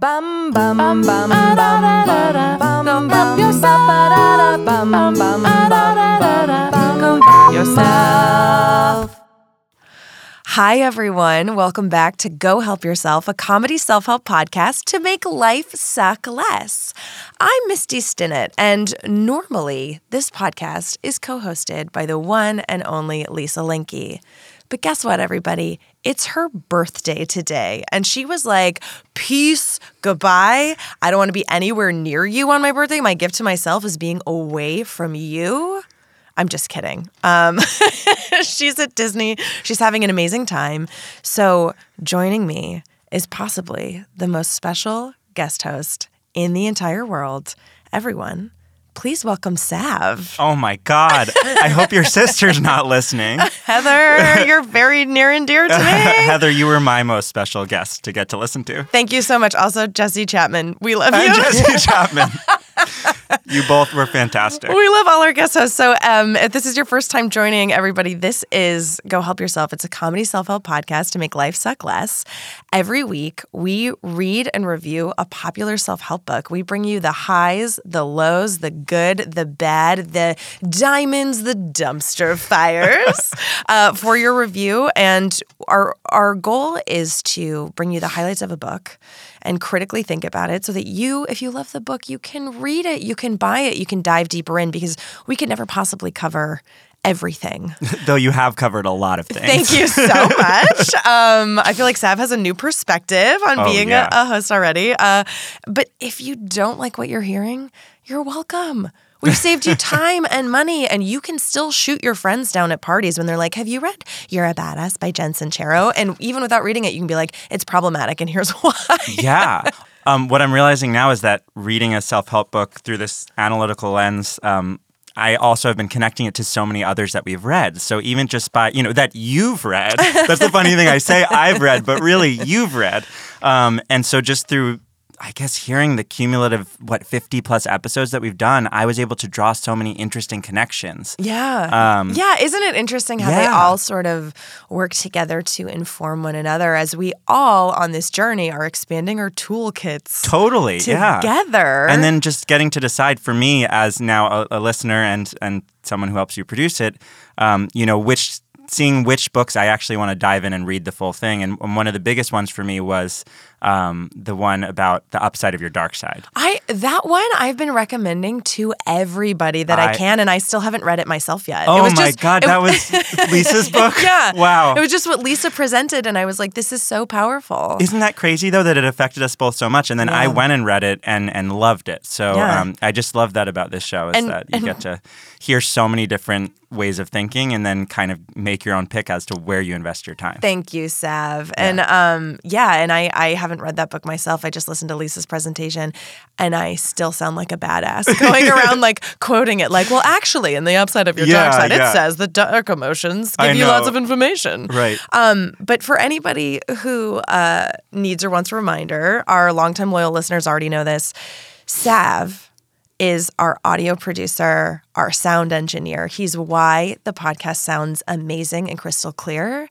Bum bum bum bum bum bum bum bum yourself. Bum bum bum bum bum yourself. Hi everyone, welcome back to Go Help Yourself, a comedy self-help podcast to make life suck less. I'm Misty Stinnett, and normally this podcast is co-hosted by the one and only Lisa Linke. But guess what, everybody? It's her birthday today. And she was like, Peace, goodbye. I don't want to be anywhere near you on my birthday. My gift to myself is being away from you. I'm just kidding. Um, she's at Disney. She's having an amazing time. So, joining me is possibly the most special guest host in the entire world. Everyone, please welcome Sav. Oh my God. I hope your sister's not listening. Heather, you're very near and dear to me. Heather, you were my most special guest to get to listen to. Thank you so much. Also, Jesse Chapman, we love you. And Jesse Chapman. you both were fantastic. We love all our guest hosts. So, um, if this is your first time joining, everybody, this is Go Help Yourself. It's a comedy self help podcast to make life suck less. Every week, we read and review a popular self help book. We bring you the highs, the lows, the good, the bad, the diamonds, the dumpster fires uh, for your review. And our our goal is to bring you the highlights of a book and critically think about it so that you, if you love the book, you can read it, you can buy it, you can dive deeper in because we could never possibly cover everything. Though you have covered a lot of things. Thank you so much. um, I feel like Sav has a new perspective on Oh, being yeah. a, a host already. Uh, but if you don't like what you're hearing, you're welcome. We've saved you time and money, and you can still shoot your friends down at parties when they're like, Have you read You're a Badass by Jen Sincero? And even without reading it, you can be like, It's problematic, and here's why. yeah. Um, what I'm realizing now is that reading a self help book through this analytical lens, um, I also have been connecting it to so many others that we've read. So even just by, you know, that you've read, that's the funny thing I say I've read, but really you've read. Um, and so just through, I guess, hearing the cumulative, what, 50 plus episodes that we've done, I was able to draw so many interesting connections. Yeah. Um, yeah. Isn't it interesting how they all sort of work together to inform one another as we all on this journey are expanding our toolkits Totally. Yeah. together? and then just getting to decide for me as now a, a listener and and someone who helps you produce it um, you know which seeing which books i actually want to dive in and read the full thing and one of the biggest ones for me was um, the one about the upside of your dark side I that one I've been recommending to everybody that I, I- can, and I still haven't read it myself yet. it oh my just, god it- that was lisa's book yeah. wow It was just what Lisa presented, and I was like, "This is so powerful." Isn't that crazy though that it affected us both so much? And then I went and read it and and loved it. So Yeah. um, I just love that about this show is And- that you and- get to hear so many different ways of thinking and then kind of make your own pick as to where you invest your time. Thank you, Sav. And um, yeah, and I, I haven't read that book myself. I just listened to Lisa's presentation and I still sound like a badass going around like quoting it like, well, actually, in the upside of your dark side, yeah. it says the dark emotions I give you lots of information. Right. Um, but for anybody who uh, needs or wants a reminder, our longtime loyal listeners already know this. Sav is our audio producer, our sound engineer. He's why the podcast sounds amazing and crystal clear.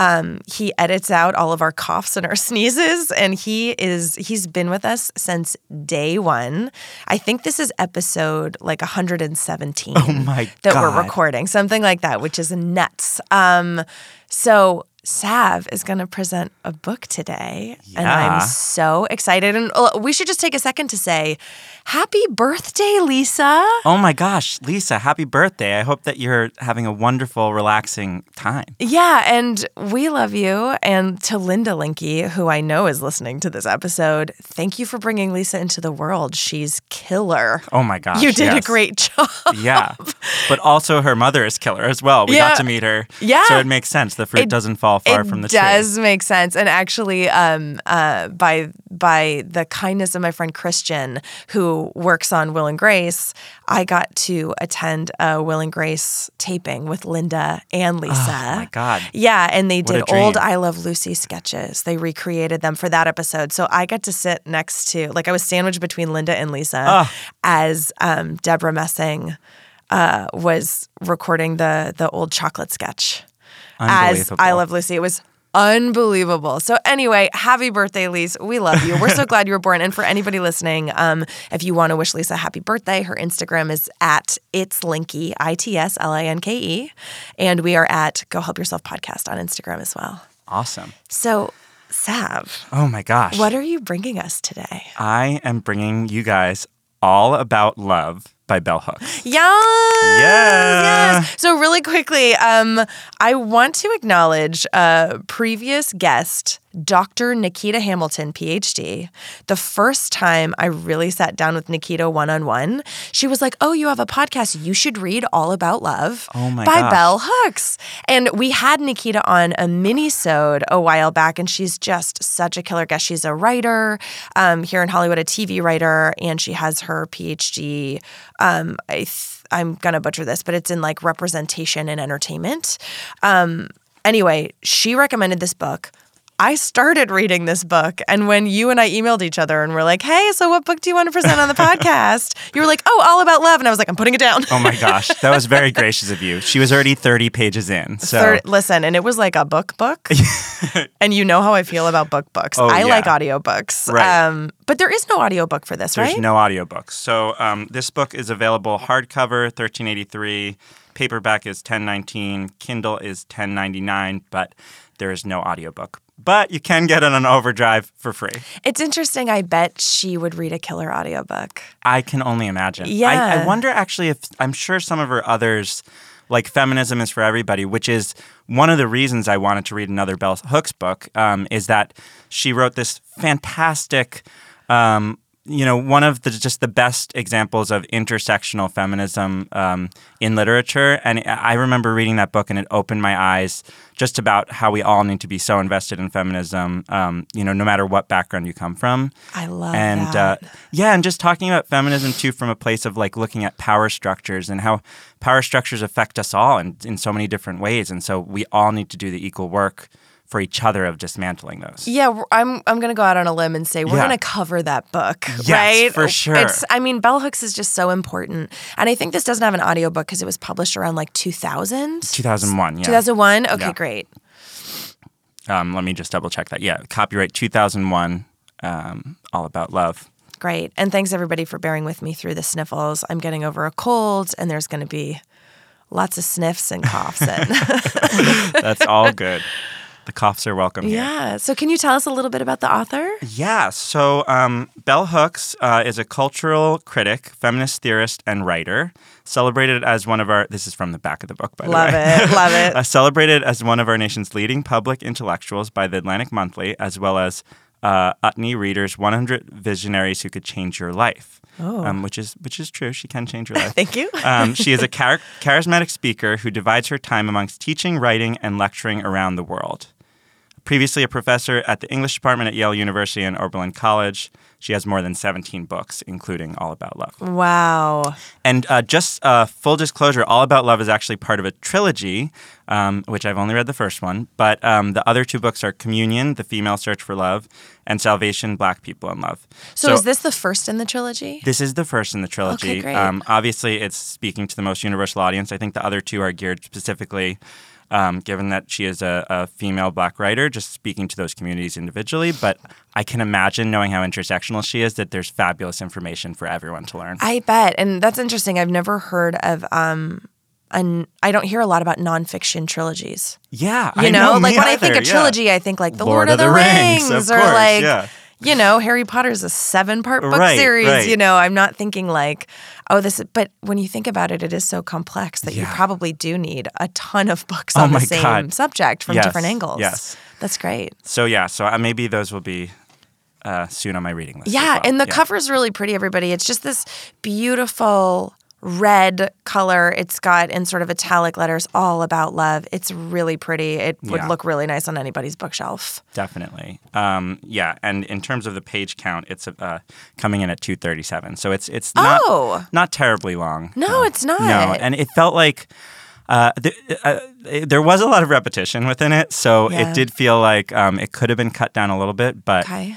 Um, he edits out all of our coughs and our sneezes, and he is he's been with us since day one. I think this is episode like 117 Oh my that we're recording, something like that, which is nuts. Um, so Sav is going to present a book today, and I'm so excited. And uh, we should just take a second to say, "Happy birthday, Lisa!" Oh my gosh, Lisa, happy birthday. I hope that you're having a wonderful, relaxing time. Yeah, and we love you. And to Linda Linke, who I know is listening to this episode, thank you for bringing Lisa into the world. She's killer. Oh my gosh. you did a great job. Yeah. But also her mother is killer as well. We Yeah. got to meet her. Yeah. So it makes sense. The fruit It- doesn't fall far it from the tree. does make sense and actually um, uh, by by the kindness of my friend christian who works on will and grace i got to attend a will and grace taping with linda and lisa Oh my God. yeah and they What did old i love lucy sketches they recreated them for that episode so i got to sit next to like i was sandwiched between linda and lisa Ah. as um, Debra Messing uh, was recording the the old chocolate sketch as I Love Lucy. It was Unbelievable. So anyway, happy birthday, Lise. We love you. We're so glad you were born. And for anybody listening, um, if you want to wish Lisa a happy birthday, her Instagram is at it's Linky, I T S L I N K E, and we are at Go Help Yourself podcast on Instagram as well. Awesome. So, Sav, Oh my gosh. what are you bringing us today? I am bringing you guys All About Love by Bell Hooks. Yes. Yeah. Yes. So really quickly, um, I want to acknowledge a previous guest, Dr. Nikita Hamilton, PhD. The first time I really sat down with Nikita one on one, she was like, "Oh, you have a podcast. You should read All About Love Oh my by gosh. Bell Hooks." And we had Nikita on a mini-sode a while back, and she's just such a killer guest. She's a writer um, here in Hollywood, a TV writer, and she has her PhD. Um, I th- I'm gonna butcher this, but it's in like representation and entertainment. Um, anyway, she recommended this book. I started reading this book, and when you and I emailed each other and we're like, "Hey, so what book do you want to present on the podcast?" You were like, "Oh, all about love," and I was like, "I'm putting it down." Oh my gosh. That was very gracious of you. She was already 30 pages in. So Third, listen, and it was like a book book. and you know how I feel about book books. Oh, I yeah. like audiobooks. Right. Um, but there is no audiobook for this, There's right? no audiobooks. So um, this book is available hardcover, 1383. Paperback is 1019. Kindle is 1099, but there is no audiobook. But you can get it on Overdrive for free. it's interesting. I bet she would read a killer audiobook. I can only imagine. I, Yeah. I wonder actually if I'm sure some of her others, like Feminism is for Everybody, which is one of the reasons I wanted to read another Bell Hooks book, um, is that she wrote this fantastic. Um, you know, one of the just the best examples of intersectional feminism um, in literature, and I remember reading that book, and it opened my eyes just about how we all need to be so invested in feminism. Um, you know, no matter what background you come from I love and that. Uh, yeah, and just talking about feminism too from a place of like looking at power structures and how power structures affect us all in, in so many different ways, and so we all need to do the equal work for each other of dismantling those. Yeah, I'm I'm gonna go out on a limb and say we're Yeah. gonna cover that book, Yes, right? for sure. It's I mean, Bell Hooks is just so important, and I think this doesn't have an audiobook because it was published around like 2000. 2001, yeah. 2001. Okay, Yeah. great. Um, let me just double check that. Yeah, copyright 2001, um, all about love. Great. And thanks everybody for bearing with me through the sniffles. I'm getting over a cold and there's going to be lots of sniffs and coughs. And That's all good. The coughs are welcome here. yeah. So can you tell us a little bit about the author? Yeah, so um, Bell Hooks uh, is a cultural critic, feminist theorist, and writer. Celebrated as one of our, this is from the back of the book, by the Love way. it. Love it. Uh, celebrated as one of our nation's leading public intellectuals by the Atlantic Monthly, as well as uh, Utne Reader's 100 Visionaries Who Could Change Your Life, Oh. um, which is which is true. She can change your life. Thank you. Um, she is a char- charismatic speaker who divides her time amongst teaching, writing, and lecturing around the world. Previously a professor at the English department at Yale University and Oberlin College, she has more than 17 books, including All About Love. Wow. And uh, just uh, full disclosure, All About Love is actually part of a trilogy, um, which I've only read the first one. But um, the other two books are Communion, The Female Search for Love, and Salvation, Black People in Love. So, is this the first in the trilogy? This is the first in the trilogy. Okay, great. Um, obviously, it's speaking to the most universal audience. I think the other two are geared specifically, um, given that she is a, a female black writer, just speaking to those communities individually. But I can imagine, knowing how intersectional she is, that there's fabulous information for everyone to learn. I bet. And that's interesting. I've never heard of um an I don't hear a lot about nonfiction trilogies. yeah, You I know, know. like when I think either, of yeah. trilogy, I think like The Lord, of the, Rings, of or course, like yeah. you know, Harry Potter's a seven part book Right, series. right. You know, I'm not thinking like, oh, this. Is, But when you think about it, it is so complex that you probably do need a ton of books Oh on the same God. subject from Yes, different angles. yes. that's great. So yeah, so uh, maybe those will be uh, soon on my reading list. Yeah, well. and the Yeah. cover's really pretty, everybody. It's just this beautiful red color. It's got in sort of italic letters all about love. It's really pretty. It would Yeah. look really nice on anybody's bookshelf. Definitely. Um, yeah, and in terms of the page count, it's uh, coming in at 237. So it's it's not Oh. not terribly long. No, it's not. No, and it felt like uh, th- uh, there was a lot of repetition within it, so Yeah. it did feel like um, it could have been cut down a little bit, but Okay.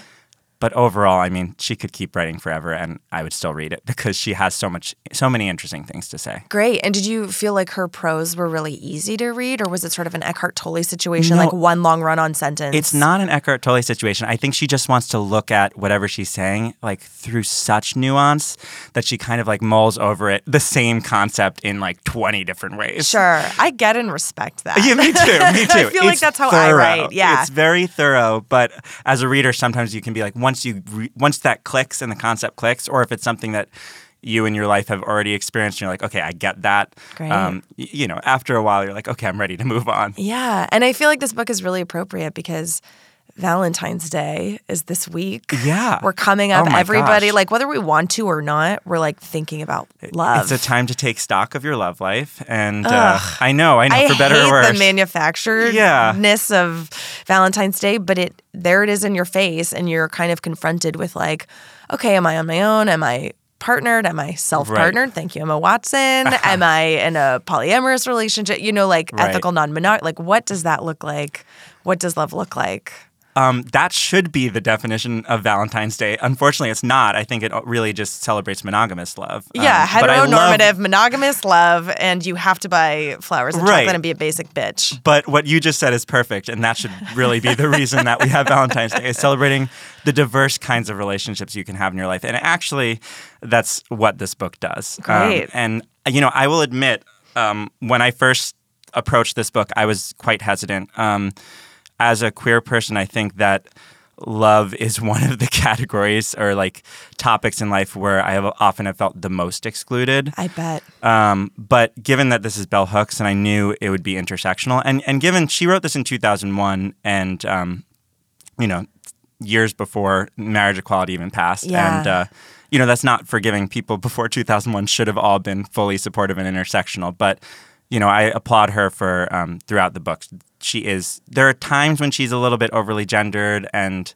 But overall, I mean, she could keep writing forever, and I would still read it because she has so much, so many interesting things to say. Great. And did you feel like her prose were really easy to read, or was it sort of an Eckhart Tolle situation, No. like one long run-on sentence? It's not an Eckhart Tolle situation. I think she just wants to look at whatever she's saying like through such nuance that she kind of like mulls over it, the same concept in like 20 different ways. Sure, I get and respect that. Yeah, me too. Me too. I feel like that's how I thorough. write. Yeah. it's very thorough. But as a reader, sometimes you can be like, once you re- once that clicks and the concept clicks, or if it's something that you in your life have already experienced, and you're like, okay, I get that. Great. Um, y- you know, after a while, you're like, okay, I'm ready to move on. Yeah, and I feel like this book is really appropriate because Valentine's Day is this week. Yeah. We're coming up. Oh Everybody, gosh. like whether we want to or not, we're like thinking about love. It's a time to take stock of your love life, and uh, I know, I know, I for better or worse. the manufacturedness of Valentine's Day, but it there it is in your face, and you're kind of confronted with like, okay, am I on my own? Am I partnered? Am I self partnered? Thank you, Emma Watson. am I in a polyamorous relationship? You know, like Right. ethical non monogamy. Like, what does that look like? What does love look like? Um, that should be the definition of Valentine's Day. Unfortunately, it's not. I think it really just celebrates monogamous love. Yeah, Um, I love- monogamous love, and you have to buy flowers and Right. chocolate and be a basic bitch. But what you just said is perfect, and that should really be the reason that we have Valentine's Day is celebrating the diverse kinds of relationships you can have in your life. And actually, that's what this book does. Um, Great. and you know, I will admit, um, when I first approached this book, I was quite hesitant. As a queer person, I think that love is one of the categories or like topics in life where I have often have felt the most excluded. I bet. Um, but given that this is Bell Hooks, and I knew it would be intersectional, and and given she wrote this in 2001, and um, you know, years before marriage equality even passed, Yeah. and uh, you know, that's not forgiving. People before 2001 should have all been fully supportive and intersectional, but you know, I applaud her for um, throughout the book. She is. There are times when she's a little bit overly gendered and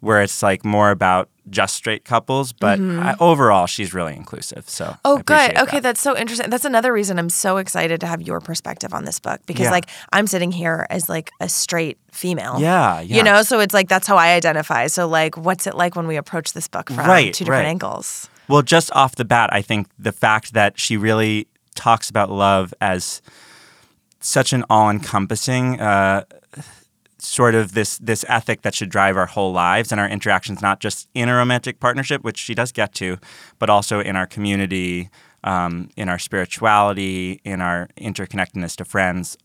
where it's like more about just straight couples, but I, overall she's really inclusive. So Mm-hmm. Oh, good. Okay, that. that's so interesting. That's another reason I'm so excited to have your perspective on this book because, Yeah. like, I'm sitting here as like a straight female. Yeah, yeah. You know, so it's like that's how I identify. So, like, what's it like when we approach this book from Right, two different right. angles? Well, just off the bat, I think the fact that she really talks about love as such an all-encompassing uh, sort of this this ethic that should drive our whole lives and our interactions, not just in a romantic partnership, which she does get to, but also in our community, um, in our spirituality, in our interconnectedness to friends,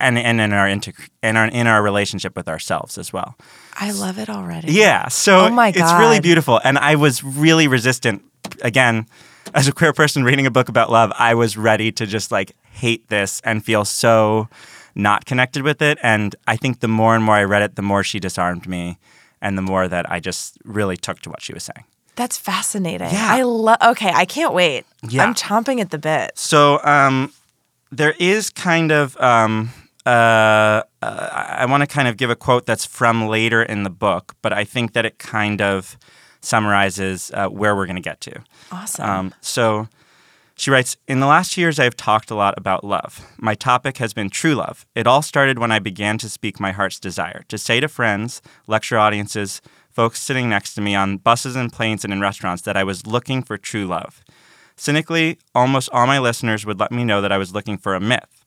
and and in our inter- and our, in our relationship with ourselves as well. I love it already. Yeah. So Oh my it's really beautiful. And I was really resistant. Again, as a queer person reading a book about love, I was ready to just like hate this and feel so not connected with it. And I think the more and more I read it, the more she disarmed me and the more that I just really took to what she was saying. That's fascinating. Yeah. I love. Okay, I can't wait. Yeah. I'm chomping at the bit. So um, there is kind of um, uh, uh, I want to kind of give a quote that's from later in the book, but I think that it kind of summarizes uh, where we're going to get to. Awesome. Um, so she writes In the last years, I have talked a lot about love. My topic has been true love. It all started when I began to speak my heart's desire, to say to friends, lecture audiences, folks sitting next to me on buses and planes and in restaurants that I was looking for true love. Cynically, almost all my listeners would let me know that I was looking for a myth.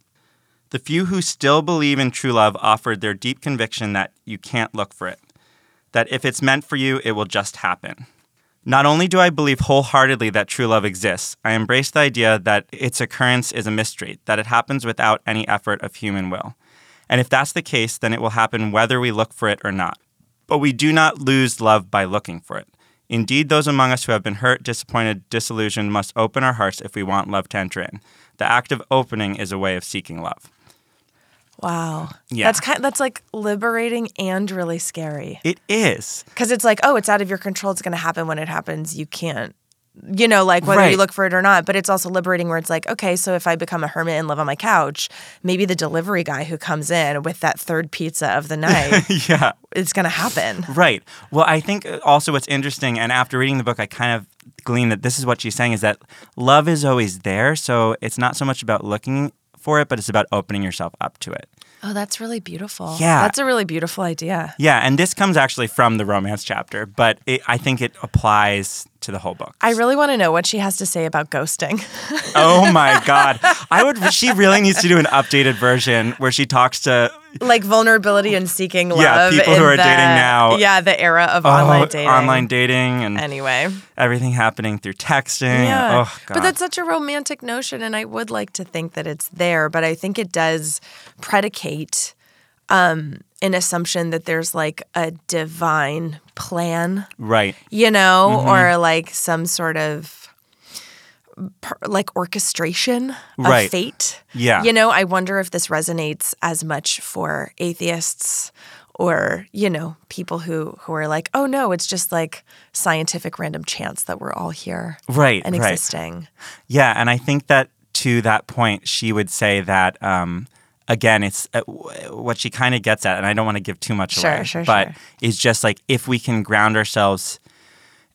The few who still believe in true love offered their deep conviction that you can't look for it, that if it's meant for you, it will just happen. Not only do I believe wholeheartedly that true love exists, I embrace the idea that its occurrence is a mystery, that it happens without any effort of human will. And if that's the case, then it will happen whether we look for it or not. But we do not lose love by looking for it. Indeed, those among us who have been hurt, disappointed, disillusioned must open our hearts if we want love to enter in. The act of opening is a way of seeking love. Wow. Yeah. That's kind. That's like liberating and really scary. It is. because it's like, oh, it's out of your control. It's going to happen when it happens. You can't, you know, like whether you look for it or not. But it's also liberating where it's like, okay, so if I become a hermit and live on my couch, maybe the delivery guy who comes in with that third pizza of the night, yeah. it's going to happen. Right. Well, I think uh, also what's interesting, and after reading the book, I kind of gleaned that this is what she's saying is that love is always there. So it's not so much about looking for it, but it's about opening yourself up to it. Oh, that's really beautiful. Yeah. That's a really beautiful idea. Yeah, and this comes actually from the romance chapter, but it, I think it applies to the whole book. I really want to know what she has to say about ghosting. oh my god, I would. She really needs to do an updated version where she talks to like vulnerability and seeking love. Yeah, people who are the- dating now. Yeah, the era of oh, online dating. online dating, and Anyway. everything happening through texting. Yeah. Oh god, but that's such a romantic notion, and I would like to think that it's there, but I think it does predicate um, an assumption that there's like a divine plan, right. you know, Mm-hmm. or like some sort of per- like orchestration of Right. fate. Yeah. You know, I wonder if this resonates as much for atheists or, you know, people who who are like, "Oh no, it's just like scientific random chance that we're all here Right, and right. existing." Yeah, and I think that to that point, she would say that um, again, it's uh, what she kind of gets at, and I don't want to give too much Sure, away, sure, but sure. it's just like if we can ground ourselves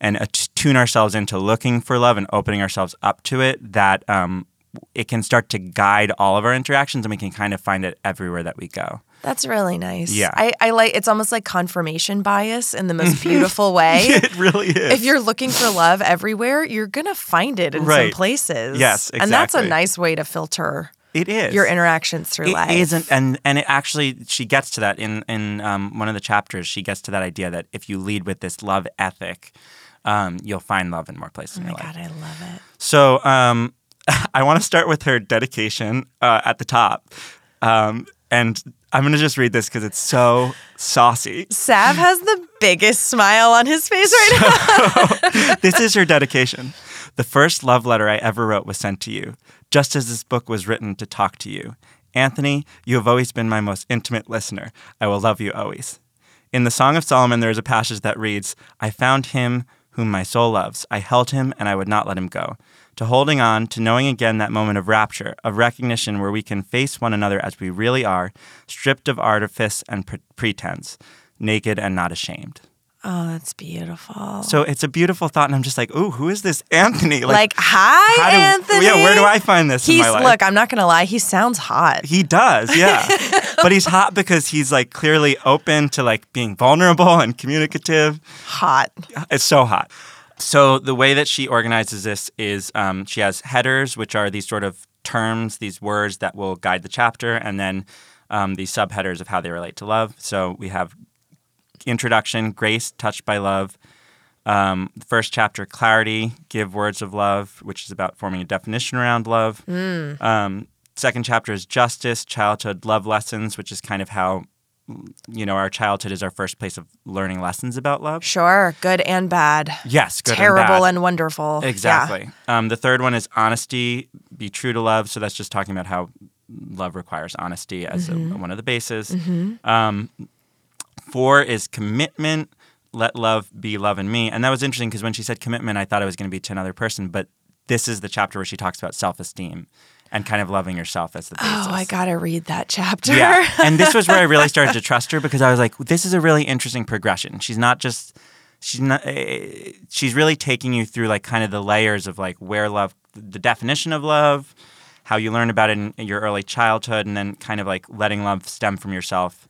and attune ourselves into looking for love and opening ourselves up to it, that um, it can start to guide all of our interactions, and we can kind of find it everywhere that we go. That's really nice. Yeah. I, I like it's almost like confirmation bias in the most beautiful way. It really is. if you're looking for love everywhere, you're gonna find it in Right. some places. Yes, exactly. And that's a nice way to filter it is your interactions through It life. isn't, and and it actually she gets to that in in um, one of the chapters. She gets to that idea that if you lead with this love ethic, um, you'll find love in more places in Oh my your life. god, I love it. So um, I want to start with her dedication uh, at the top, um, and I'm going to just read this because it's so saucy. Sav has the biggest smile on his face right now. this is her dedication. The first love letter I ever wrote was sent to you, just as this book was written to talk to you. Anthony, you have always been my most intimate listener. I will love you always. In the Song of Solomon, there is a passage that reads, I found him whom my soul loves. I held him and I would not let him go. To holding on, to knowing again that moment of rapture, of recognition where we can face one another as we really are, stripped of artifice and pre- pretense, naked and not ashamed. Oh, that's beautiful. So it's a beautiful thought, and I'm just like, ooh, who is this Anthony? Like, hi, do- Anthony. Yeah, where do I find this in He's my life? look. I'm not gonna lie. He sounds hot. he does, yeah. but he's hot because he's like clearly open to like being vulnerable and communicative. Hot. It's so hot. So the way that she organizes this is um, she has headers, which are these sort of terms, these words that will guide the chapter, and then um, these subheaders of how they relate to love. So we have introduction, grace, touched by love. Um, the first chapter, clarity, give words of love, which is about forming a definition around love. Um, second chapter is justice, childhood love lessons, which is kind of how you know our childhood is our first place of learning lessons about love. Sure. Good and bad. Yes, good Terrible and, bad. and wonderful. Yeah. Exactly. Um, the third one is honesty, be true to love. So that's just talking about how love requires honesty as Mm-hmm. one of the bases. Um, four is commitment, let love be love in me. And that was interesting because when she said commitment, I thought it was going to be to another person. But this is the chapter where she talks about self esteem and kind of loving yourself as the basis. Oh, I gotta read that chapter. Yeah. and this was where I really started to trust her because I was like, this is a really interesting progression. She's not just she's not eh, she's really taking you through like kind of the layers of like where love the definition of love, how you learn about it in your early childhood and then kind of like letting love stem from yourself.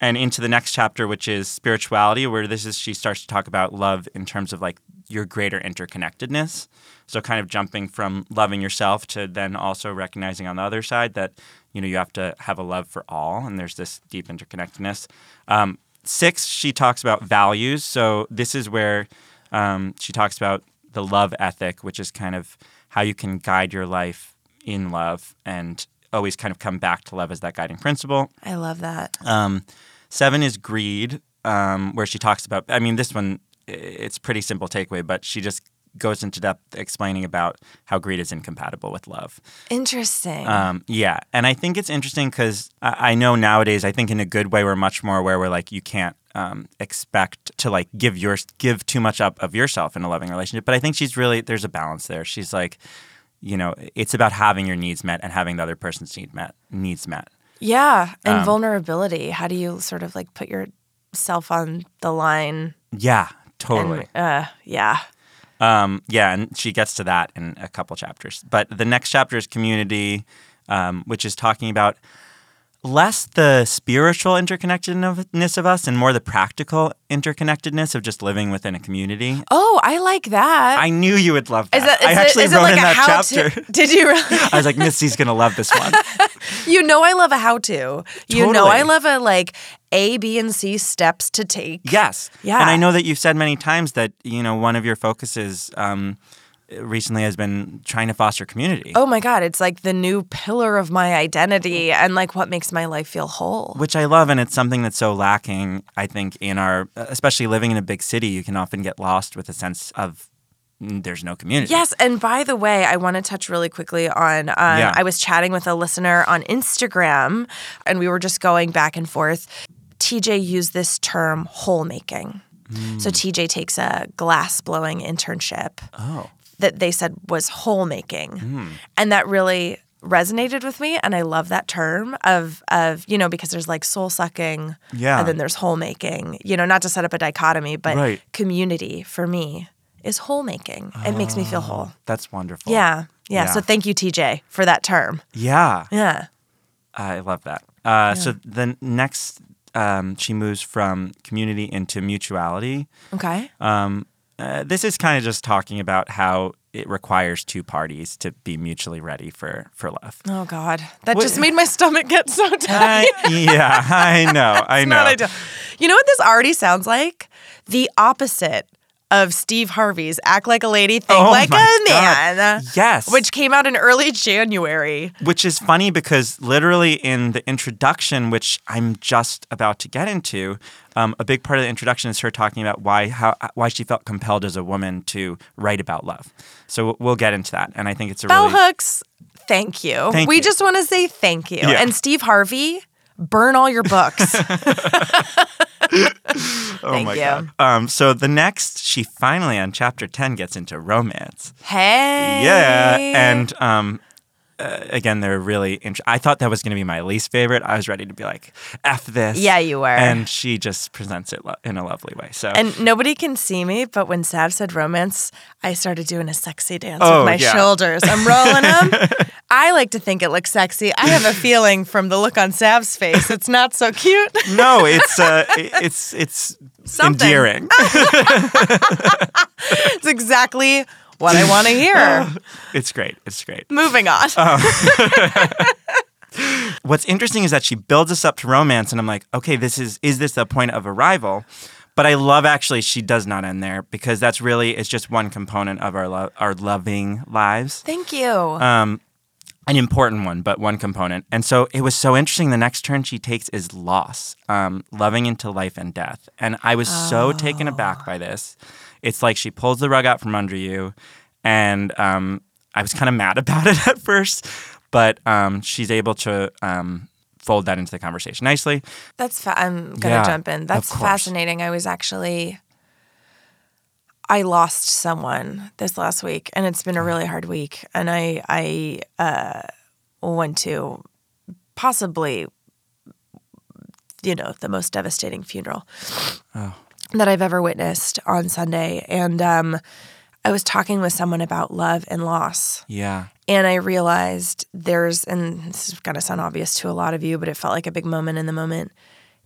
And into the next chapter which is spirituality where this is she starts to talk about love in terms of like your greater interconnectedness. So kind of jumping from loving yourself to then also recognizing on the other side that you know you have to have a love for all, and there's this deep interconnectedness. Um, six, she talks about values. So this is where um, she talks about the love ethic, which is kind of how you can guide your life in love and always kind of come back to love as that guiding principle. I love that. Um, seven is greed, um, where she talks about. I mean, this one it's pretty simple takeaway, but she just goes into depth explaining about how greed is incompatible with love. Interesting. Um, yeah, and I think it's interesting because I, I know nowadays, I think in a good way, we're much more aware. We're like, you can't um, expect to like give your give too much up of yourself in a loving relationship. But I think she's really there's a balance there. She's like, you know, it's about having your needs met and having the other person's need met needs met. yeah. And um, vulnerability. How do you sort of like put yourself on the line? Yeah, totally. And, uh, yeah. Um, yeah, and she gets to that in a couple chapters. But the next chapter is community, um, which is talking about less the spiritual interconnectedness of us and more the practical interconnectedness of just living within a community. Oh, I like that. I knew you would love that. Is that- I is it- actually it wrote like in that how to- chapter. Did you really? I was like, Missy's gonna love this one. You know I love a how to. You know I love a like A, B, and C steps to take. Yes. Yeah. And I know that you've said many times that, you know, one of your focuses um, recently has been trying to foster community. Oh my God, it's like the new pillar of my identity and like what makes my life feel whole. Which I love, and it's something that's so lacking, I think, in our, especially living in a big city, you can often get lost with a sense of mm, there's no community. Yes, and by the way, I want to touch really quickly on. Um, Yeah. I was chatting with a listener on Instagram, and we were just going back and forth. TJ used this term "hole making." So TJ takes a glass blowing internship Oh. That they said was hole making, and that really resonated with me. And I love that term of of you know because there's like soul sucking, Yeah. and then there's hole making. You know, not to set up a dichotomy, but Right. community for me is whole making. It makes me feel whole. That's wonderful. Yeah, yeah. So thank you, TJ, for that term. Yeah. Yeah. I love that. Uh, So the next, um, she moves from community into mutuality. Okay. Um, uh, this is kind of just talking about how it requires two parties to be mutually ready for for love. Oh God, that What- just made my stomach get so tight. I, yeah, I know, I know. You know what this already sounds like? The opposite of Steve Harvey's "Act Like a Lady, Think Oh Like a God. Man." Yes. Which came out in early January. Which is funny because literally in the introduction, which I'm just about to get into, um, a big part of the introduction is her talking about why how why she felt compelled as a woman to write about love. So we'll get into that, and I think it's a Bell really hooks. Thank you. Thank we you. just want to say thank you. Yeah. And Steve Harvey, burn all your books. oh Thank my you. god. Um, so the next, she finally on chapter ten gets into romance. hey. Yeah, and um, uh, again, they're really. Int- I thought that was going to be my least favorite. I was ready to be like, "F this." Yeah, you were. And she just presents it lo- in a lovely way. So And nobody can see me, but when Sav said romance, I started doing a sexy dance Oh, with my yeah. shoulders. I'm rolling them. I like to think it looks sexy. I have a feeling from the look on Sav's face, it's not so cute. no, it's uh, it's it's Something. endearing. it's exactly what I want to hear. it's great. It's great. Moving on. What's interesting is that she builds us up to romance, and I'm like, okay, this is is this the point of arrival? But I love actually she does not end there because that's really it's just one component of our lo- our loving lives. Thank you. um, an important one, but one component. And so it was so interesting. The next turn she takes is loss, um, loving into life and death. And I was so taken aback by this. It's like she pulls the rug out from under you, and um, I was kind of mad about it at first, but um, she's able to. Um, Fold that into the conversation nicely. That's fa- I'm gonna Yeah, jump in. That's fascinating. I was actually I lost someone this last week, and it's been a really hard week. And I I uh, went to possibly you know the most devastating funeral that I've ever witnessed on Sunday, and um, I was talking with someone about love and loss. Yeah. And I realized there's, and this is going to sound obvious to a lot of you, but it felt like a big moment in the moment.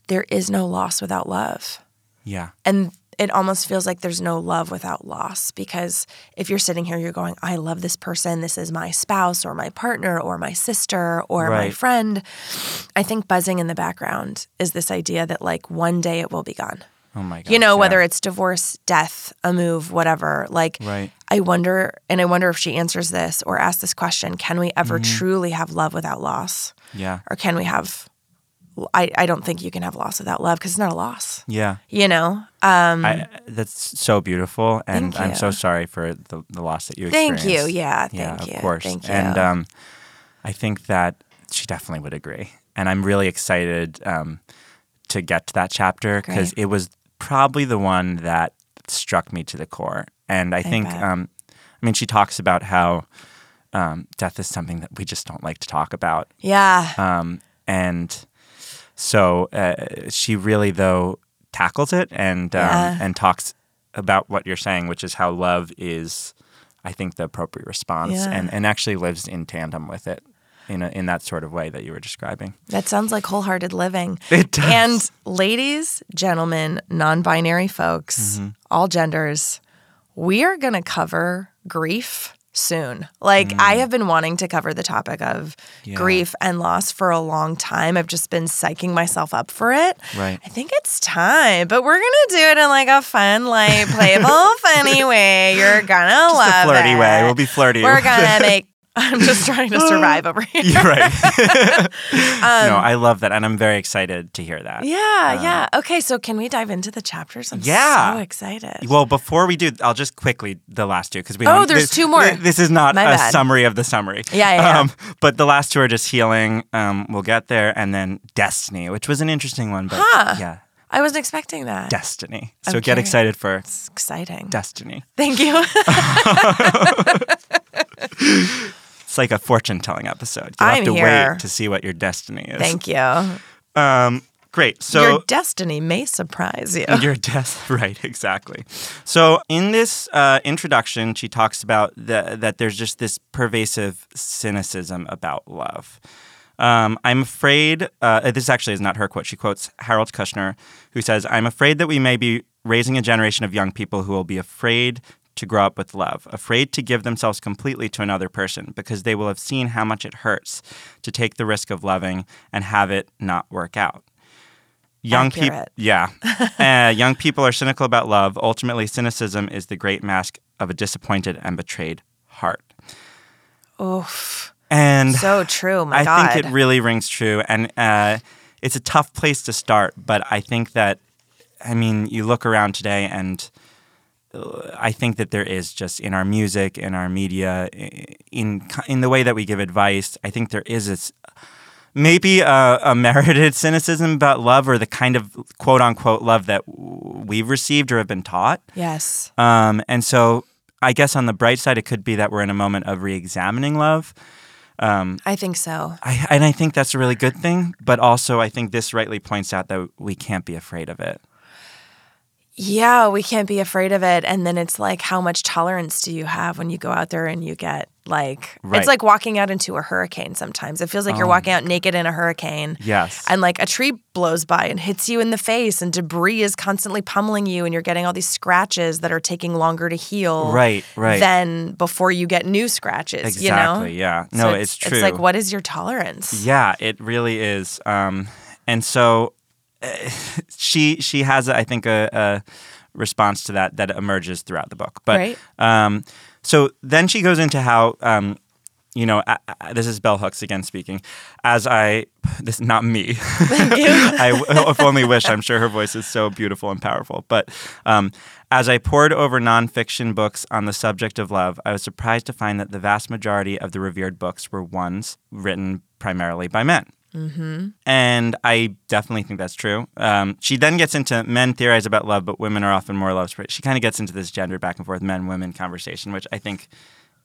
There is no loss without love. Yeah. And it almost feels like there's no love without loss because if you're sitting here, you're going, I love this person. This is my spouse or my partner or my sister or my friend. I think buzzing in the background is this idea that like one day it will be gone. Oh my god. You know, yeah. whether it's divorce, death, a move, whatever. Like, Right. I wonder, and I wonder if she answers this or asks this question can we ever Mm-hmm. truly have love without loss? Yeah. Or can we have, I, I don't think you can have loss without love because it's not a loss, Yeah. you know? Um, I, that's so beautiful, and Thank I'm so sorry for the, the loss that you Thank experienced. you. Yeah, yeah, thank you. of course. Thank you. And um, I think that she definitely would agree, and I'm really excited um, to get to that chapter because it was probably the one that struck me to the core. And I, think, um, I mean, she talks about how um, death is something that we just don't like to talk about, yeah. um, and so uh, she really though tackles it and um, Yeah. and talks about what you're saying, which is how love is, I think, the appropriate response, Yeah. and and actually lives in tandem with it. in a, in that sort of way that you were describing. That sounds like wholehearted living. It does. And ladies, gentlemen, non binary folks, Mm-hmm. all genders, we are going to cover grief soon. Like, Mm. I have been wanting to cover the topic of grief and loss for a long time. I've just been psyching myself up for it. Right. I think it's time, but we're going to do it in like a fun, light, playful, funny way. You're going to Just love a flirty it. way. We'll be flirty. We're going to make. I'm just trying to survive over here. You're right. no, I love that, and I'm very excited to hear that. Um, Yeah, yeah. Okay, so can we dive into the chapters? I'm Yeah. so excited. Well, before we do, I'll just quickly the last two because we. Oh, there's this- two more. This is not My a bad. summary of the summary. Yeah, yeah, yeah. Um, but the last two are just healing. Um, we'll get there, and then destiny, which was an interesting one. But Huh. yeah, I wasn't expecting that. destiny. So I'm get excited for It's exciting. destiny. Thank you. It's like a fortune telling episode. I'm have to here. wait to see what your destiny is. Thank you. Um, great. So Your destiny may surprise you. Your death, right? Exactly. So in this uh, introduction, she talks about the, that there's just this pervasive cynicism about love. Um, I'm afraid. Uh, this actually is not her quote. She quotes Harold Kushner, who says, "I'm afraid that we may be raising a generation of young people who will be afraid." To grow up with love, afraid to give themselves completely to another person because they will have seen how much it hurts to take the risk of loving and have it not work out. Young people, yeah. uh, young people are cynical about love. Ultimately, cynicism is the great mask of a disappointed and betrayed heart. Oof. And So true. My I God. think it really rings true. And uh, it's a tough place to start, but I think that, I mean, you look around today and I think that there is just in our music, in our media, in in the way that we give advice. I think there is this maybe a, a merited cynicism about love, or the kind of quote unquote love that we've received or have been taught. yes. Um, and so, I guess on the bright side, it could be that we're in a moment of re-examining love. I think so. I, and I think that's a really good thing. But also, I think this rightly points out that we can't be afraid of it. Yeah, we can't be afraid of it. And then it's like, how much tolerance do you have when you go out there and you get like, Right. Oh. it's like walking out into a hurricane sometimes. It feels like you're walking out naked in a hurricane. Yes. And like a tree blows by and hits you in the face, and debris is constantly pummeling you, and you're getting all these scratches that are taking longer to heal. Right, right. Than before you get new scratches. You know? Exactly, yeah. So No, it's true. It's like, what is your tolerance? Yeah, it really is. Um, and so she she has, I think, a, a response to that that emerges throughout the book. But Right. um, so then she goes into how. Um, you know, I, I- this is Bell Hooks again speaking. As I, this not me. I w- if only wish. I'm sure her voice is so beautiful and powerful. But um, as I pored over nonfiction books on the subject of love, I was surprised to find that the vast majority of the revered books were ones written primarily by men. Mm-hmm. And I definitely think that's true. Um, she then gets into men theorize about love, but women are often more love. She kind of gets into this gender back and forth men women conversation, which I think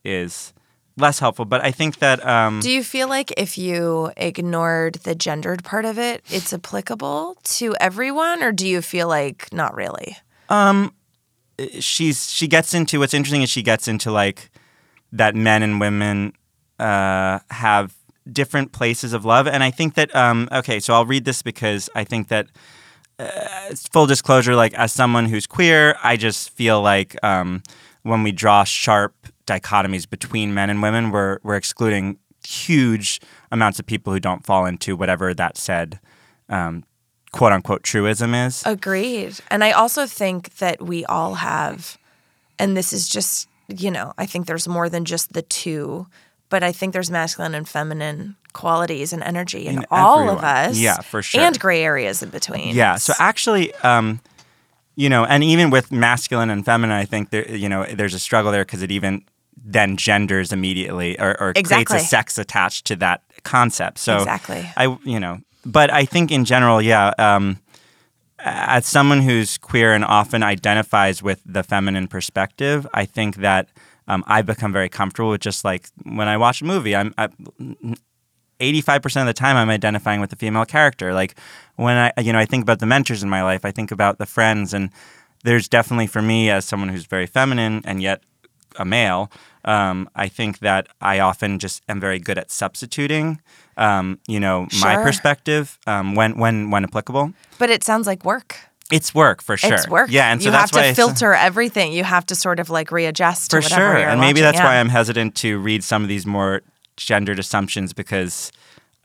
is less helpful. But I think that um, Do you feel like if you ignored the gendered part of it, it's applicable to everyone, or do you feel like not really? she's she gets into what's interesting is she gets into like that men and women uh, have different places of love, and I think that um, okay, so I'll read this because I think that uh, full disclosure, like as someone who's queer, I just feel like um, when we draw sharp dichotomies between men and women, we're we're excluding huge amounts of people who don't fall into whatever that said. Um, quote unquote truism is Agreed. And I also think that we all have, and this is just, you know, I think there's more than just the two, but I think there's masculine and feminine qualities and energy in, In all of us. Yeah, for sure. And gray areas in between. Yeah. So actually, um, you know, and even with masculine and feminine, I think there, you know, there's a struggle there because it even then genders immediately or, or creates a sex attached to that concept. So Exactly. I, you know, but I think in general, yeah. Um, as someone who's queer and often identifies with the feminine perspective, I think that um, I've become very comfortable with just like when I watch a movie, I'm. I, 85% of the time I'm identifying with the female character. Like when I you know I think about the mentors in my life, I think about the friends and there's definitely for me as someone who's very feminine and yet a male, um, I think that I often just am very good at substituting, um, you know, my perspective um, when when when applicable. But it sounds like work. It's work for sure. It's work. Yeah, and so you have to I- filter everything. You have to sort of like readjust for to whatever sure, and maybe watching. that's Yeah. why I'm hesitant to read some of these more gendered assumptions because,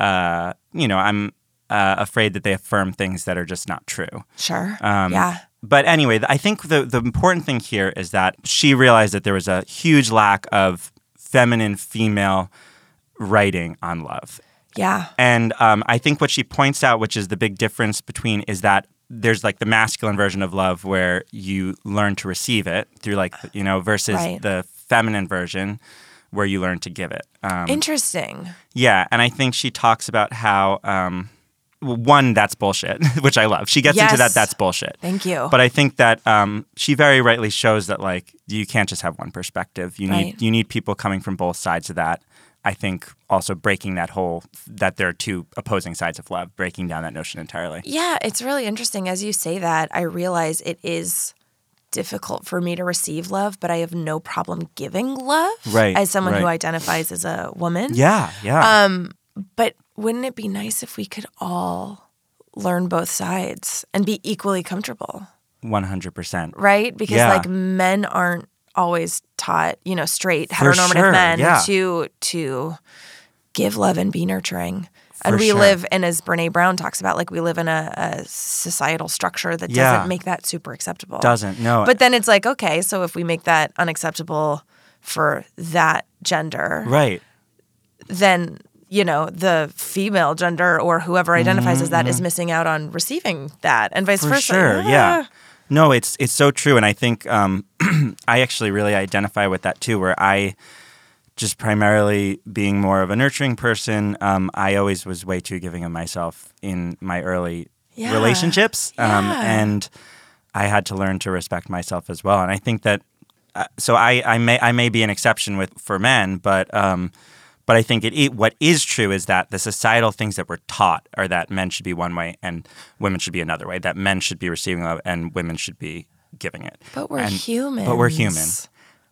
uh, you know, I'm uh, afraid that they affirm things that are just not true. Sure. Um, yeah. But anyway, I think the the important thing here is that she realized that there was a huge lack of feminine female writing on love. Yeah. And um, I think what she points out, which is the big difference between, is that there's like the masculine version of love where you learn to receive it through like you know versus Right. the feminine version where you learn to give it. Um, Interesting. yeah, and I think she talks about how um, one that's bullshit, which I love. She gets into that that's bullshit. Thank you. But I think that um, she very rightly shows that like you can't just have one perspective. You need Right. you need people coming from both sides of that. I think also breaking that whole that there are two opposing sides of love, breaking down that notion entirely. Yeah, it's really interesting. As you say that, I realize it is difficult for me to receive love, but I have no problem giving love Right, as someone who identifies as a woman. Yeah, yeah. Um, but wouldn't it be nice if we could all learn both sides and be equally comfortable, One hundred percent. right? Because Yeah. like men aren't always taught, you know, straight For heteronormative sure, men yeah. to to give love and be nurturing. And For we sure. live, and as Brene Brown talks about, like we live in a, a societal structure that Yeah. doesn't make that super acceptable. Doesn't no. But then it's like, okay, so if we make that unacceptable for that gender, right. then you know the female gender or whoever identifies as that is missing out on receiving that, and vice Mm-hmm, For versa. sure, yeah. No, it's it's so true, and I think um, I actually really identify with that too. Where I just primarily being more of a nurturing person, um, I always was way too giving of myself in my early Yeah. relationships, um, Yeah. and I had to learn to respect myself as well. And I think that uh, so I, I may I may be an exception with for men, but um, but I think it, it what is true is that the societal things that we're taught are that men should be one way and women should be another way. That men should be receiving love and women should be giving it. But we're And- human. But we're human.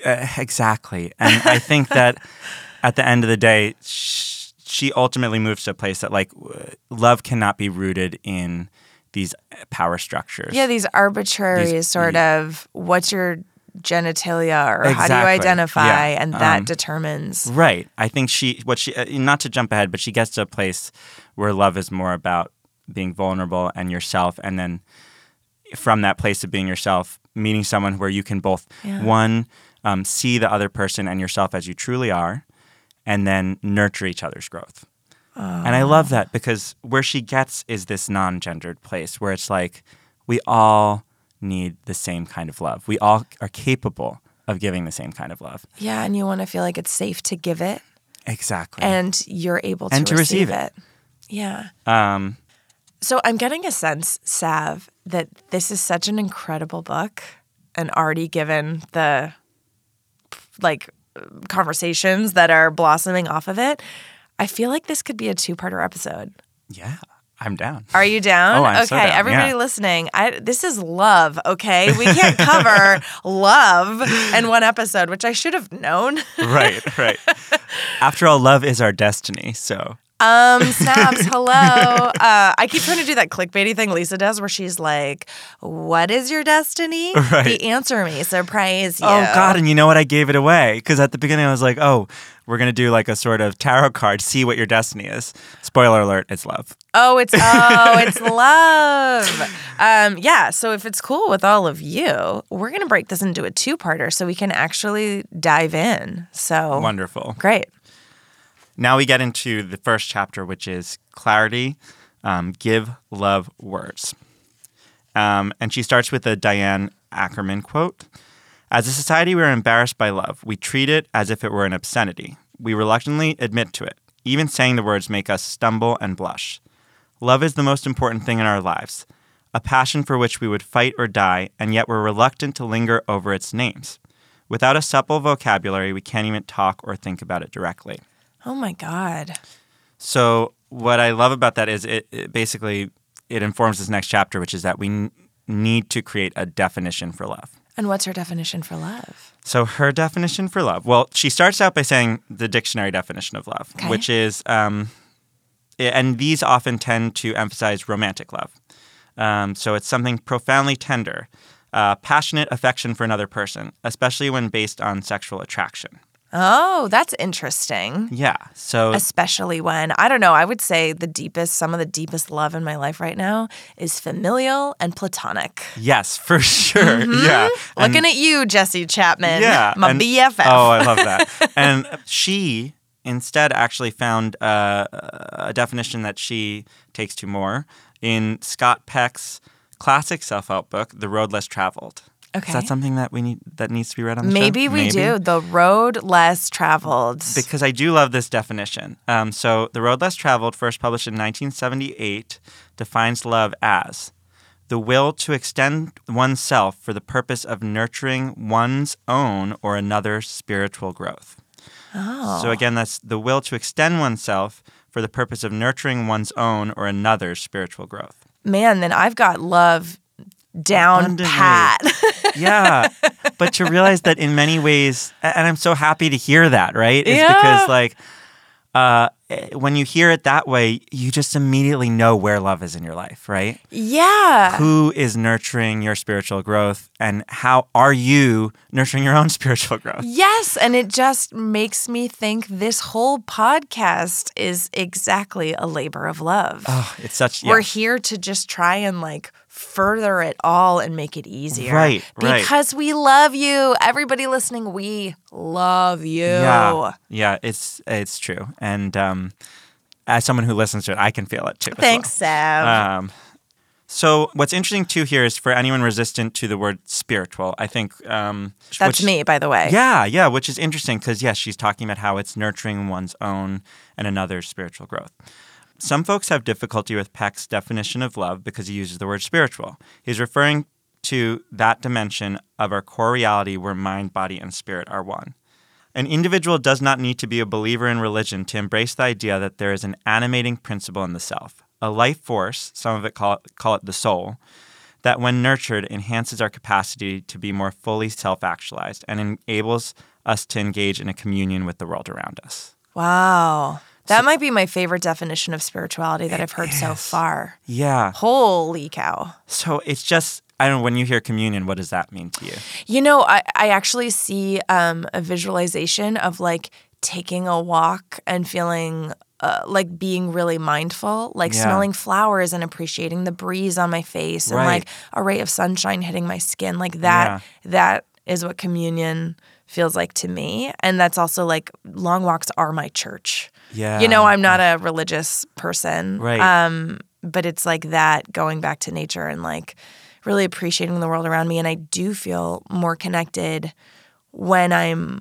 Uh, exactly, and I think that at the end of the day, sh- she ultimately moves to a place that like w- love cannot be rooted in these power structures. Yeah, these arbitrary These- sort of what's your genitalia or how do you identify, Yeah. and that Um, determines. Right. I think she, what she, uh, not to jump ahead, but she gets to a place where love is more about being vulnerable and yourself. And then from that place of being yourself, meeting someone where you can both, Yeah. one, um, see the other person and yourself as you truly are, and then nurture each other's growth. And I love that because where she gets is this non gendered place where it's like we all need the same kind of love. We all are capable of giving the same kind of love. Yeah, and you want to feel like it's safe to give it, Exactly. and you're able to, And to receive it. Yeah. Um, So I'm getting a sense, Sav, that this is such an incredible book, and already given the like conversations that are blossoming off of it, I feel like this could be a two-parter episode. yeah, I'm down. Are you down? Oh, I'm okay, so down, everybody yeah. listening, I, this is love. Okay, we can't cover love in one episode, which I should have known. right, right. After all, love is our destiny. So Um, snaps. Hello. Uh, I keep trying to do that clickbaity thing Lisa does, where she's like, "What is your destiny? Right. The answer me. Surprise you." Oh God! And you know what? I gave it away because at the beginning I was like, "Oh, we're gonna do like a sort of tarot card, see what your destiny is." Spoiler alert: It's love. Oh, it's oh, it's love. Um, yeah. So if it's cool with all of you, we're gonna break this into a two-parter so we can actually dive in. So Wonderful. great. Now we get into the first chapter, which is clarity. Um, give love words. Um, and she starts with a Diane Ackerman quote As a society, we are embarrassed by love. We treat it as if it were an obscenity. We reluctantly admit to it. Even saying the words make us stumble and blush. Love is the most important thing in our lives, a passion for which we would fight or die, and yet we're reluctant to linger over its names. Without a supple vocabulary, we can't even talk or think about it directly. Oh my God. So what I love about that is it, it basically it informs this next chapter, which is that we n- need to create a definition for love. And what's her definition for love? So her definition for love. Well, she starts out by saying the dictionary definition of love, Okay. which is, um, and these often tend to emphasize romantic love. Um, so it's something profoundly tender, uh, passionate affection for another person, especially when based on sexual attraction. Oh, that's interesting. Yeah. So Especially when, I don't know, I would say the deepest, some of the deepest love in my life right now is familial and platonic. yes, for sure. Yeah. And- Looking at you, Jesse Chapman. yeah, My and- BFF. Oh, I love that. and she instead actually found uh, a definition that she takes to more in Scott Peck's classic self-help book, The Road Less Traveled. Okay. Is that something that we need that needs to be read on the show? Maybe we do. The road less traveled. because I do love this definition. Um, so, The Road Less Traveled, first published in 1978, defines love as the will to extend oneself for the purpose of nurturing one's own or another's spiritual growth. oh. So, again, that's the will to extend oneself for the purpose of nurturing one's own or another's spiritual growth. Man, then I've got love down Abundantly. pat. Yeah. but to realize that in many ways, and I'm so happy to hear that, right? Is Yeah. because, like, uh, eh, when you hear it that way, you just immediately know where love is in your life, right? yeah. Who is nurturing your spiritual growth, and how are you nurturing your own spiritual growth? Yes, and it just makes me think this whole podcast is exactly a labor of love. Oh, it's such. We're here to just try and like further it all and make it easier. Right, right. Because we love you. Everybody listening, we love you. Yeah, yeah, it's it's true, and um, as someone who listens to it, I can feel it too. Thanks, well. Sav. Um, so what's interesting too here is for anyone resistant to the word spiritual, I think um, That's which- me, by the way. Yeah, yeah, which is interesting because yes, she's talking about how it's nurturing one's own and another's spiritual growth. Some folks have difficulty with Peck's definition of love because he uses the word spiritual. He's referring to that dimension of our core reality where mind, body, and spirit are one. An individual does not need to be a believer in religion to embrace the idea that there is an animating principle in the self, a life force, some of it call it, call it the soul, that when nurtured enhances our capacity to be more fully self actualized and enables us to engage in a communion with the world around us. Wow. That might be my favorite definition of spirituality that I've heard so far. Yeah. Holy cow. So it's just, I don't know, when you hear communion, what does that mean to you? You know, I, I actually see um, a visualization of like taking a walk and feeling uh, like being really mindful, like Yeah. smelling flowers and appreciating the breeze on my face and like a ray of sunshine hitting my skin. Like that, that is what communion feels like to me. And that's also like long walks are my church. Yeah. You know, I'm not a religious person. Right. Um, but it's like that going back to nature and like really appreciating the world around me. And I do feel more connected when I'm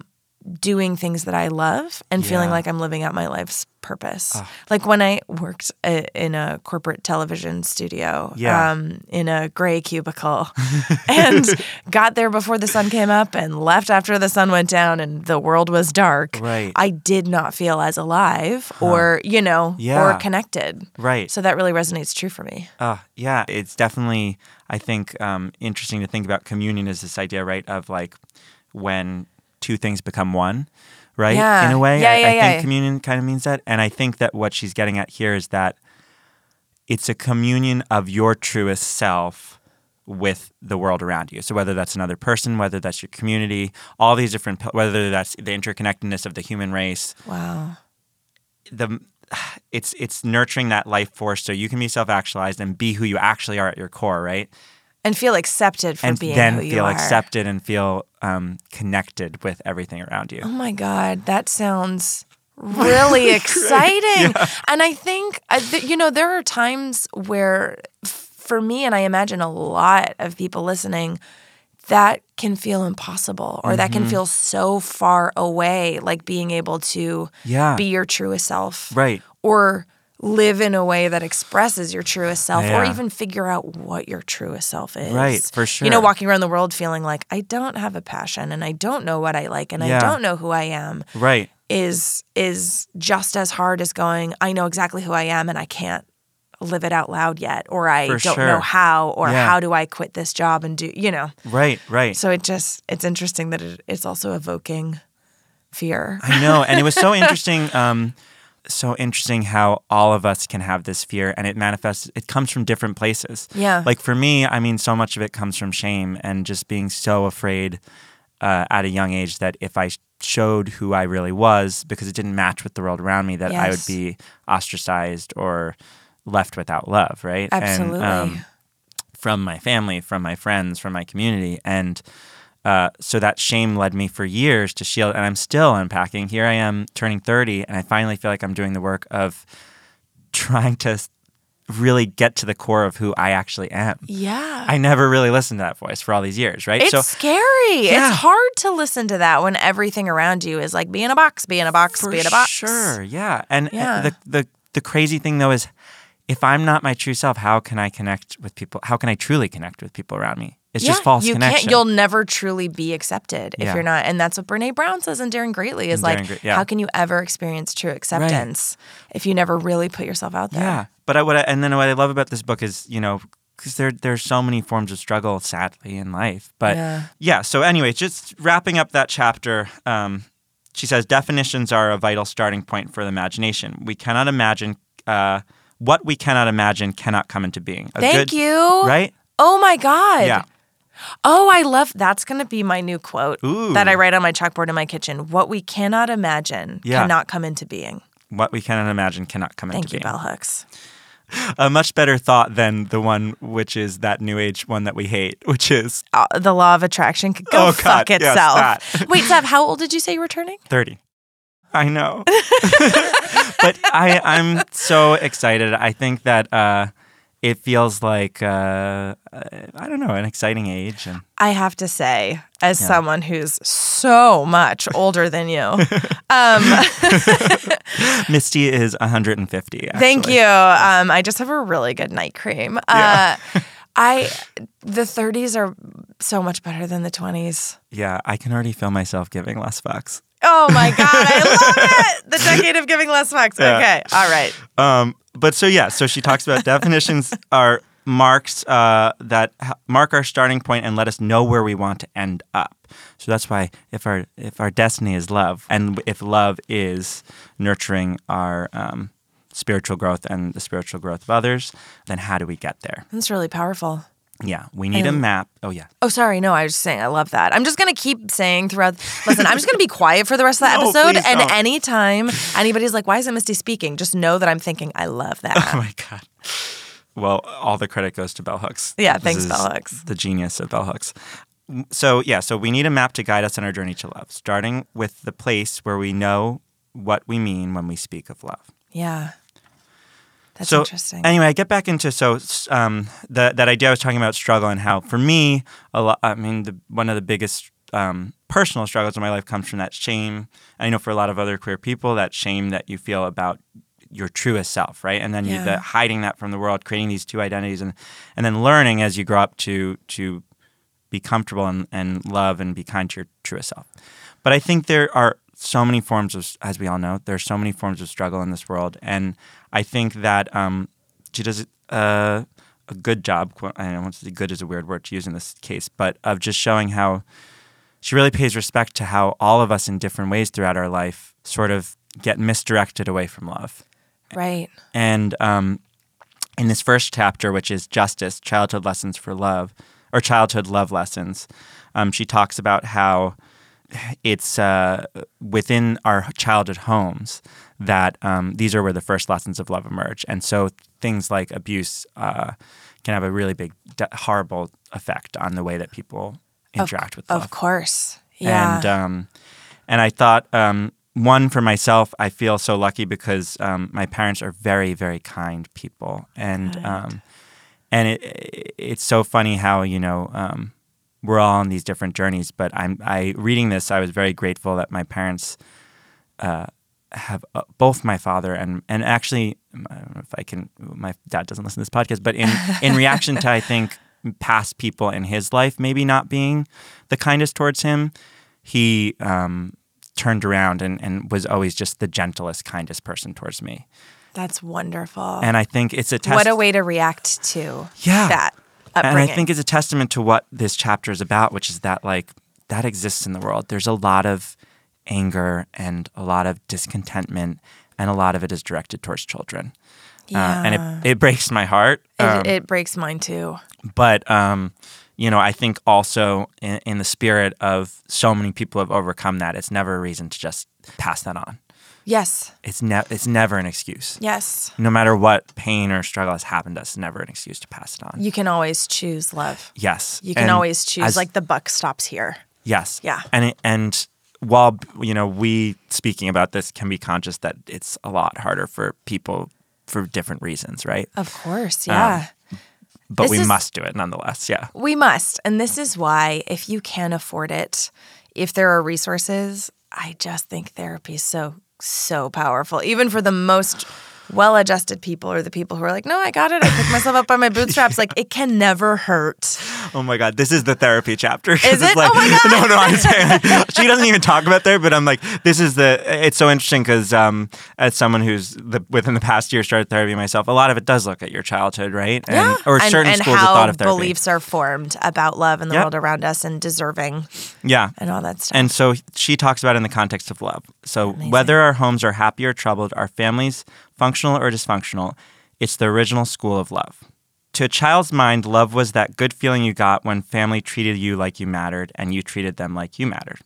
doing things that I love and feeling like I'm living out my life's purpose. Like when I worked uh, in a corporate television studio Yeah. um, in a gray cubicle and got there before the sun came up and left after the sun went down and the world was dark. Right. I did not feel as alive or, you know, Yeah. or connected. Right. So that really resonates true for me. Uh, yeah, it's definitely, I think, um, interesting to think about communion is this idea, right, of like when two things become one, right? Yeah. In a way, Yeah, I, yeah, I yeah. think communion kind of means that. And I think that what she's getting at here is that it's a communion of your truest self with the world around you. So whether that's another person, whether that's your community, all these different, whether that's the interconnectedness of the human race, Wow. the it's it's nurturing that life force so you can be self-actualized and be who you actually are at your core, right? And feel accepted for and being then who you feel are. accepted and feel um, connected with everything around you. Oh my God, that sounds really exciting. And I think, you know, there are times where, for me, and I imagine a lot of people listening, that can feel impossible or that Mm-hmm. can feel so far away, like being able to Yeah. be your truest self. Right. Or live in a way that expresses your truest self or even figure out what your truest self is. Right, for sure. You know, walking around the world feeling like I don't have a passion and I don't know what I like and I don't know who I am Right. is is just as hard as going I know exactly who I am and I can't live it out loud yet, or I For don't sure. know how, or Yeah. how do I quit this job and do, you know. Right, right. So it just, it's interesting that it, it's also evoking fear. I know, and it was so interesting. Um, so interesting how all of us can have this fear, and it manifests. It comes from different places. Yeah. Like for me, I mean, so much of it comes from shame and just being so afraid uh, at a young age that if I showed who I really was, because it didn't match with the world around me, that I would be ostracized or left without love. Right. Absolutely. And, um, from my family, from my friends, from my community. And uh, so that shame led me for years to shield, and I'm still unpacking. Here I am turning 30, and I finally feel like I'm doing the work of trying to really get to the core of who I actually am. yeah. I never really listened to that voice for all these years, right? it's so scary. Yeah. It's hard to listen to that when everything around you is like, be in a box, be in a box, for be in a box. sure, yeah. And uh, Yeah. the the the crazy thing though is, if I'm not my true self, how can I connect with people? How can I truly connect with people around me? It's just false you connection. Can't, you'll never truly be accepted if Yeah. you're not. And that's what Brene Brown says in Daring Greatly is like, Great- yeah. how can you ever experience true acceptance if you never really put yourself out there? Yeah, but I, what I, and then what I love about this book is you know because there there's so many forms of struggle sadly in life. But Yeah. yeah, so anyway, just wrapping up that chapter. Um, she says definitions are a vital starting point for the imagination. We cannot imagine uh, what we cannot imagine cannot come into being. A Thank good- you. Right? Oh my God. Yeah. Oh, I love that's going to be my new quote Ooh. that I write on my chalkboard in my kitchen. What we cannot imagine Yeah. cannot come into being. What we cannot imagine cannot come Thank into you, being. bell hooks. A much better thought than the one which is that new age one that we hate, which is Uh, the law of attraction could go Oh, God, fuck yes, itself. that. Wait, Zev, how old did you say you were turning? 30. I know. but I, I'm so excited. I think that uh, it feels like, uh, I don't know, an exciting age. And I have to say, as Yeah. someone who's so much older than you, um, Misty is 150. thank you. Um, I just have a really good night cream. Yeah. Uh, I the 30s are so much better than the 20s. Yeah, I can already feel myself giving less fucks. Oh my god, I love it! The decade of giving less fucks. Yeah. Okay, all right. Um, but so yeah, so she talks about definitions are marks uh, that ha- mark our starting point and let us know where we want to end up. So that's why if our if our destiny is love, and if love is nurturing our um, spiritual growth and the spiritual growth of others, then how do we get there? That's really powerful. Yeah, we need a map. Oh yeah, Oh, sorry. No, I was just saying, I love that. I'm just going to keep saying throughout. Listen, I'm just going to be quiet for the rest of the No, episode. And don't. anytime anybody's like, why isn't Misty speaking? Just know that I'm thinking, I love oh, that. Oh my god. Well, all the credit goes to Bell Hooks. Yeah, This thanks, Bell Hooks. The genius of Bell Hooks. So yeah, so we need a map to guide us on our journey to love, starting with the place where we know what we mean when we speak of love. yeah. That's so interesting. anyway, I get back into so um, the, that idea I was talking about struggle and how for me, a lot. I mean, the, one of the biggest um, personal struggles in my life comes from that shame. I know for a lot of other queer people, that shame that you feel about your truest self, right? And then you the, hiding that from the world, creating these two identities, and and then learning as you grow up to to be comfortable and, and love and be kind to your truest self. But I think there are so many forms of, as we all know, there are so many forms of struggle in this world, and I think that um, she does uh, a good job. I don't want to say good is a weird word to use in this case, but of just showing how she really pays respect to how all of us in different ways throughout our life sort of get misdirected away from love. right. And um, in this first chapter, which is Justice Childhood Lessons for Love, or Childhood Love Lessons, um, she talks about how it's uh, within our childhood homes that um, these are where the first lessons of love emerge. And so things like abuse uh, can have a really big, de- horrible effect on the way that people interact with love. Of course. Yeah. And um, and I thought um, one for myself, I feel so lucky because um, my parents are very very kind people, and um, and it it's so funny how you know. Um, we're all on these different journeys, but I'm I reading this. I was very grateful that my parents uh, have uh, both my father and and actually I don't know if I can. My dad doesn't listen to this podcast, but in in reaction to I think past people in his life maybe not being the kindest towards him, he um, turned around and and was always just the gentlest, kindest person towards me. That's wonderful. And I think it's a test- what a way to react to Yeah. that and. I think it's a testament to what this chapter is about, which is that like that exists in the world. There's a lot of anger and a lot of discontentment, and a lot of it is directed towards children. Uh, and it, it breaks my heart. it, Um, it breaks mine too. but um, you know, I think also in, in the spirit of so many people have overcome that, it's never a reason to just pass that on. Yes. It's ne- it's never an excuse. Yes. No matter what pain or struggle has happened to us, it's never an excuse to pass it on. You can always choose love. yes, You can And always choose as- like the buck stops here. Yes. Yeah. And it, and while you know we speaking about this can be conscious that it's a lot harder for people for different reasons, right? Of course. Um, yeah. But This we is- must do it nonetheless. Yeah. We must. And this is why, if you can afford it, if there are resources, I just think therapy is so, so powerful. Even for the most well adjusted people or the people who are like, no, I got it. I picked myself up by my bootstraps. Like, it can never hurt. Oh my God, this is the therapy chapter. Is it's it? Like, Oh my God. No, no, I'm saying like, she doesn't even talk about therapy, but I'm like, this is the. It's so interesting because um, as someone who's the, within the past year started therapy myself, a lot of it does look at your childhood, right? And, Yeah. Or and, certain and schools how of thought of therapy. beliefs are formed about love and the Yeah. world around us and deserving yeah. and all that stuff. And so she talks about in the context of love. So whether our homes are happy or troubled, our families functional or dysfunctional, it's the original school of love. To a child's mind, love was that good feeling you got when family treated you like you mattered and you treated them like you mattered.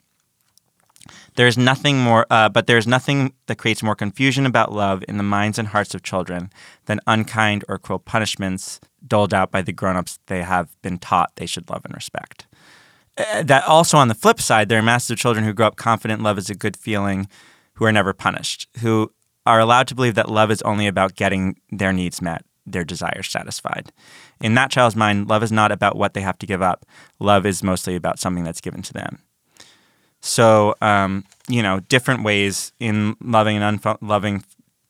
There's nothing more, uh, but there's nothing that creates more confusion about love in the minds and hearts of children than unkind or cruel punishments doled out by the grown-ups they have been taught they should love and respect uh, that also on the flip side, there are masses of children who grow up confident love is a good feeling, who are never punished, who are allowed to believe that love is only about getting their needs met, their desires satisfied. In that child's mind, love is not about what they have to give up. Love is mostly about something that's given to them. So, um, you know, different ways in loving and unloving,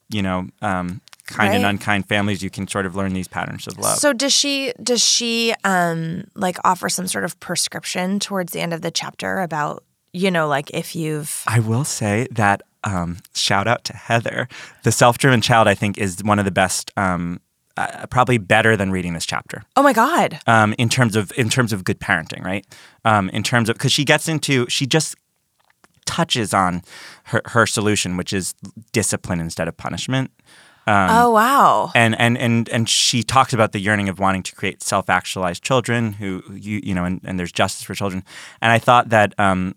you know, um, kind and unkind families, you can sort of learn these patterns of love. So does she does she um like offer some sort of prescription towards the end of the chapter about you know like if you've I will say that um, shout out to Heather. The self driven child, I think, is one of the best. Um, uh, probably better than reading this chapter oh my god um, in terms of in terms of good parenting, right? Um, in terms of because she gets into she just touches on her, her solution, which is discipline instead of punishment. Um, oh wow and and and and she talks about the yearning of wanting to create self-actualized children who you you know and, and there's justice for children and i thought that um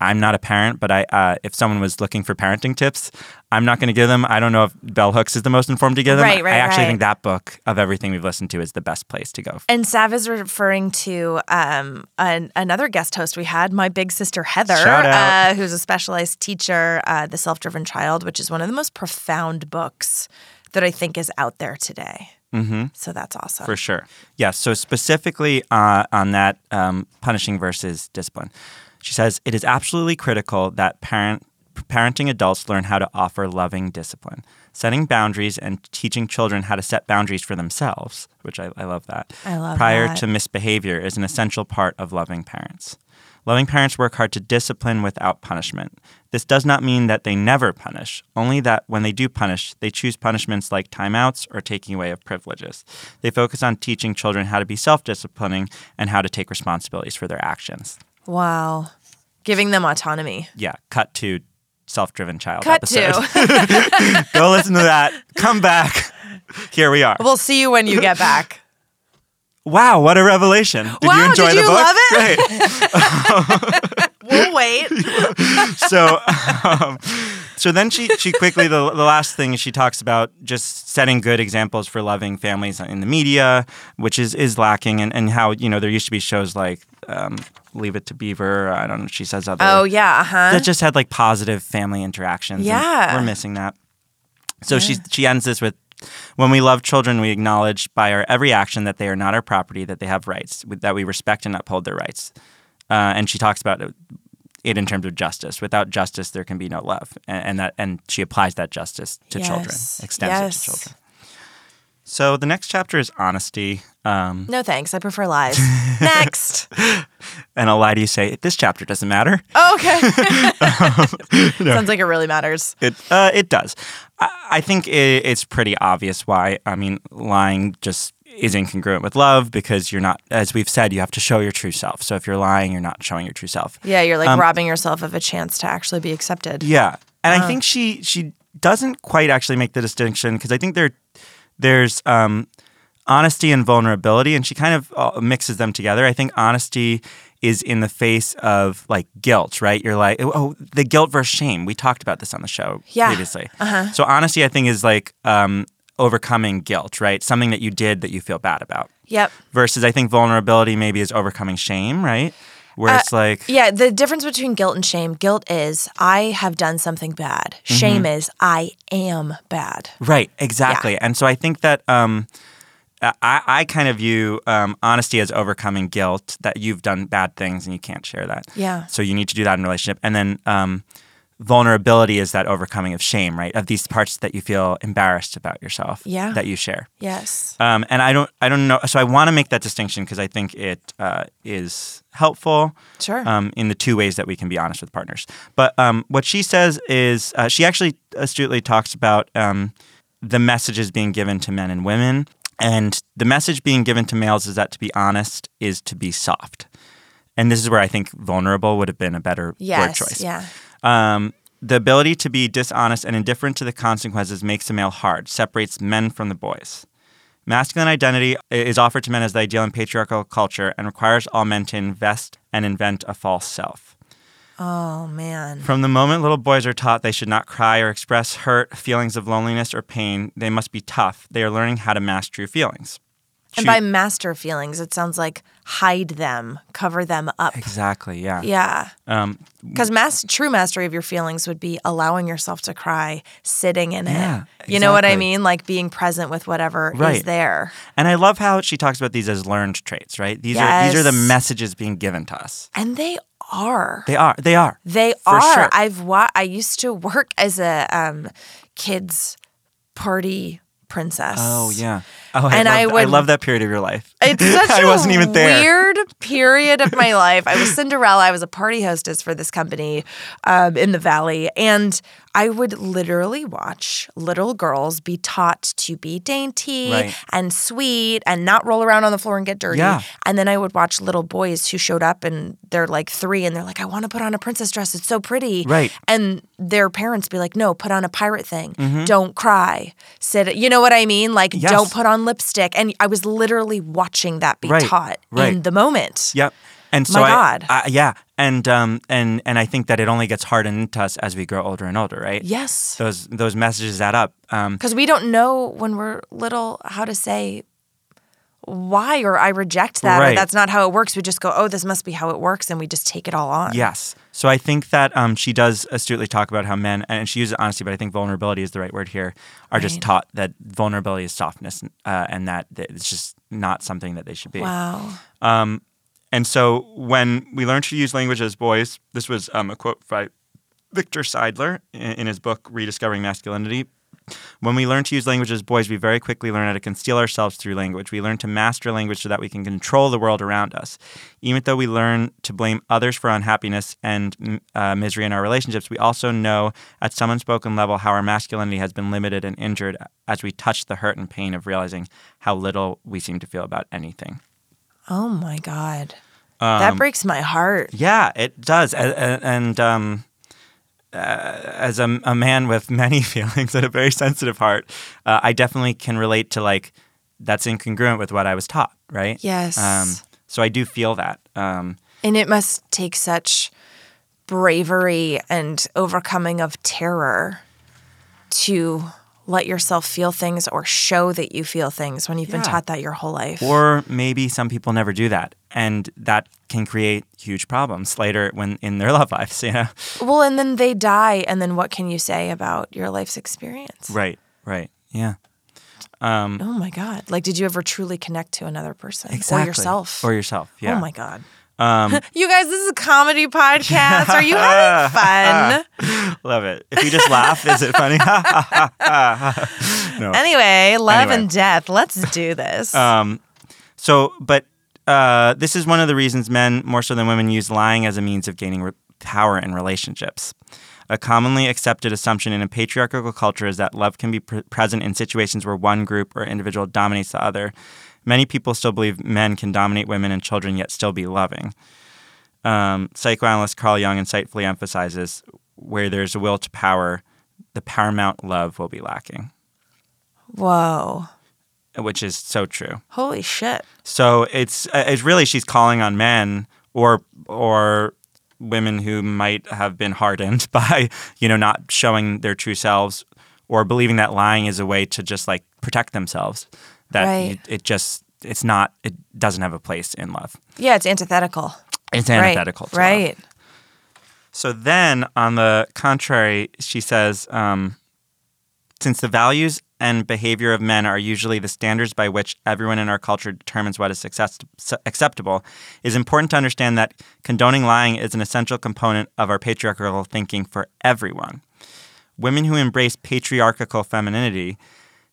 i'm not a parent but i uh, if someone was looking for parenting tips i'm not going to give them i don't know if bell hooks is the most informed to give them Right, right, i actually right. think that book of everything we've listened to is the best place to go and Sav is referring to um, an, another guest host we had, my big sister Heather. Uh, who's a specialized teacher, uh, The Self Driven Child, which is one of the most profound books that I think is out there today. Mm-hmm. So that's awesome. For sure. Yes. So specifically uh, on that um, punishing versus discipline, she says it is absolutely critical that parent parenting adults learn how to offer loving discipline, setting boundaries and teaching children how to set boundaries for themselves, which I, I love that. I love Prior that. to misbehavior is an essential part of loving parents. Loving parents work hard to discipline without punishment. This does not mean that they never punish, only that when they do punish, they choose punishments like timeouts or taking away of privileges. They focus on teaching children how to be self disciplining and how to take responsibilities for their actions. Wow. Giving them autonomy. Yeah, cut to self driven child Cut episode. to. Go listen to that. Come back. Here we are. we'll see you when you get back. Wow, what a revelation. Did you enjoy did the you book? love it? Great. We'll wait. so um, so then she she quickly the, the last thing she talks about just setting good examples for loving families in the media which is is lacking and, and how you know there used to be shows like um, leave it to beaver. I don't know she says other Oh yeah, uh huh. that just had like positive family interactions Yeah. we're missing that. So she she ends this with when we love children we acknowledge by our every action that they are not our property that they have rights that we respect and uphold their rights. Uh, and she talks about it, in terms of justice. Without justice there can be no love. And, and that and she applies that justice to children Yes. extends it to children So the next chapter is honesty. Um, No thanks. I prefer lies. Next. and I'll lie to you say, this chapter doesn't matter. Oh, okay. Sounds like it really matters. It uh, it does. I, I think it, it's pretty obvious why. I mean, lying just is incongruent with love because you're not, as we've said, you have to show your true self. So if you're lying, you're not showing your true self. Yeah, you're Um, like robbing yourself of a chance to actually be accepted. Yeah, and I think she she doesn't quite actually make the distinction because I think there there's um, honesty and vulnerability, and she kind of uh, mixes them together. I think honesty is in the face of like guilt, right? You're like, oh, the guilt versus shame. We talked about this on the show Yeah. previously. So honesty, I think, is like um, overcoming guilt, right? Something that you did that you feel bad about. Yep. Versus, I think vulnerability maybe is overcoming shame, right? Where it's like, Uh, Yeah, the difference between guilt and shame guilt is I have done something bad, Mm-hmm. shame is I am bad. Right, exactly. And so I think that um, I, I kind of view um, honesty as overcoming guilt that you've done bad things and you can't share that. Yeah. So you need to do that in a relationship. And then um, vulnerability is that overcoming of shame, right? Of these parts that you feel embarrassed about yourself Yeah. that you share. Yes. Um, and I don't, I don't know. So I want to make that distinction because I think it uh, is helpful Sure. um, in the two ways that we can be honest with partners. But um, what she says is uh, she actually astutely talks about um, the messages being given to men and women. And the message being given to males is that to be honest is to be soft. And this is where I think vulnerable would have been a better word choice. Yeah. Um, the ability to be dishonest and indifferent to the consequences makes a male hard, separates men from the boys. Masculine identity is offered to men as the ideal in patriarchal culture and requires all men to invest and invent a false self. Oh man. From the moment little boys are taught they should not cry or express hurt, feelings of loneliness or pain, they must be tough. They are learning how to mask true feelings. And by master feelings, it sounds like hide them, cover them up. exactly, yeah. Yeah. Um, Because mas- true mastery of your feelings would be allowing yourself to cry, sitting in Yeah, it. You know what I mean? Like being present with whatever is Right. there. and I love how she talks about these as learned traits, right? These are these are the messages being given to us. And they are. They are. They are. They are. sure. I've wa- I used to work as a um, kids party princess. Oh yeah. Oh, I And love, I I would- love that period of your life. It's such I a wasn't even there. weird period of my life. I was Cinderella. I was a party hostess for this company um, in the Valley, and I would literally watch little girls be taught to be dainty Right. and sweet and not roll around on the floor and get dirty. Yeah. And then I would watch little boys who showed up and they're like three and they're like, I want to put on a princess dress. It's so pretty. Right. And their parents be like, no, put on a pirate thing. Mm-hmm. Don't cry. Sit. You know what I mean? Like, Yes. don't put on lipstick. And I was literally watching that be Right, taught right. in the moment. Yep. And so My I- God. I, yeah, and um and and I think that it only gets hardened into us as we grow older and older, right? Yes. Those those messages add up. Um, Because we don't know when we're little how to say why or I reject that or that's not how it works. We just go, oh, this must be how it works. And we just take it all on. yes. So I think that um, she does astutely talk about how men, and she uses honesty, but I think vulnerability is the right word here, are just taught that vulnerability is softness, uh, and that, that it's just not something that they should be. Wow. Um, and so when we learn to use language as boys, this was um, a quote by Victor Seidler in, in his book Rediscovering Masculinity. When we learn to use language as boys, we very quickly learn how to conceal ourselves through language. We learn to master language so that we can control the world around us. Even though we learn to blame others for unhappiness and mm, uh, misery in our relationships, we also know at some unspoken level how our masculinity has been limited and injured as we touch the hurt and pain of realizing how little we seem to feel about anything. Oh my God. that breaks my heart. Yeah, it does. A- a- And um, as a, a man with many feelings and a very sensitive heart, uh, I definitely can relate to like that's incongruent with what I was taught, right? Yes. Um, so I do feel that. Um, And it must take such bravery and overcoming of terror to let yourself feel things or show that you feel things when you've been taught that your whole life. or maybe some people never do that, and that can create huge problems later when in their love lives. You know? well, and then they die, and then what can you say about your life's experience? Right. Right. Yeah. Um, oh my God. Like, did you ever truly connect to another person Exactly. or yourself? Or yourself. Yeah. Oh my God. you guys, this is a comedy podcast. Are you having fun? Love it. If you just laugh, is it funny? no. Anyway, love Anyway. and death. Let's do this. Um, so, but uh, this is one of the reasons men, more so than women, use lying as a means of gaining re- power in relationships. A commonly accepted assumption in a patriarchal culture is that love can be pre- present in situations where one group or individual dominates the other. Many people still believe men can dominate women and children yet still be loving. Um, psychoanalyst Carl Jung insightfully emphasizes where there's a will to power, the paramount love will be lacking, Whoa. which is so true. Holy shit. So it's uh, it's really she's calling on men or or women who might have been hardened by you know not showing their true selves or believing that lying is a way to just like protect themselves. That Right. it, it just it's not it doesn't have a place in love. Yeah, it's antithetical. It's Right, antithetical. love. Right. So then, on the contrary, she says, um, since the values and behavior of men are usually the standards by which everyone in our culture determines what is success- acceptable, it is important to understand that condoning lying is an essential component of our patriarchal thinking for everyone. Women who embrace patriarchal femininity,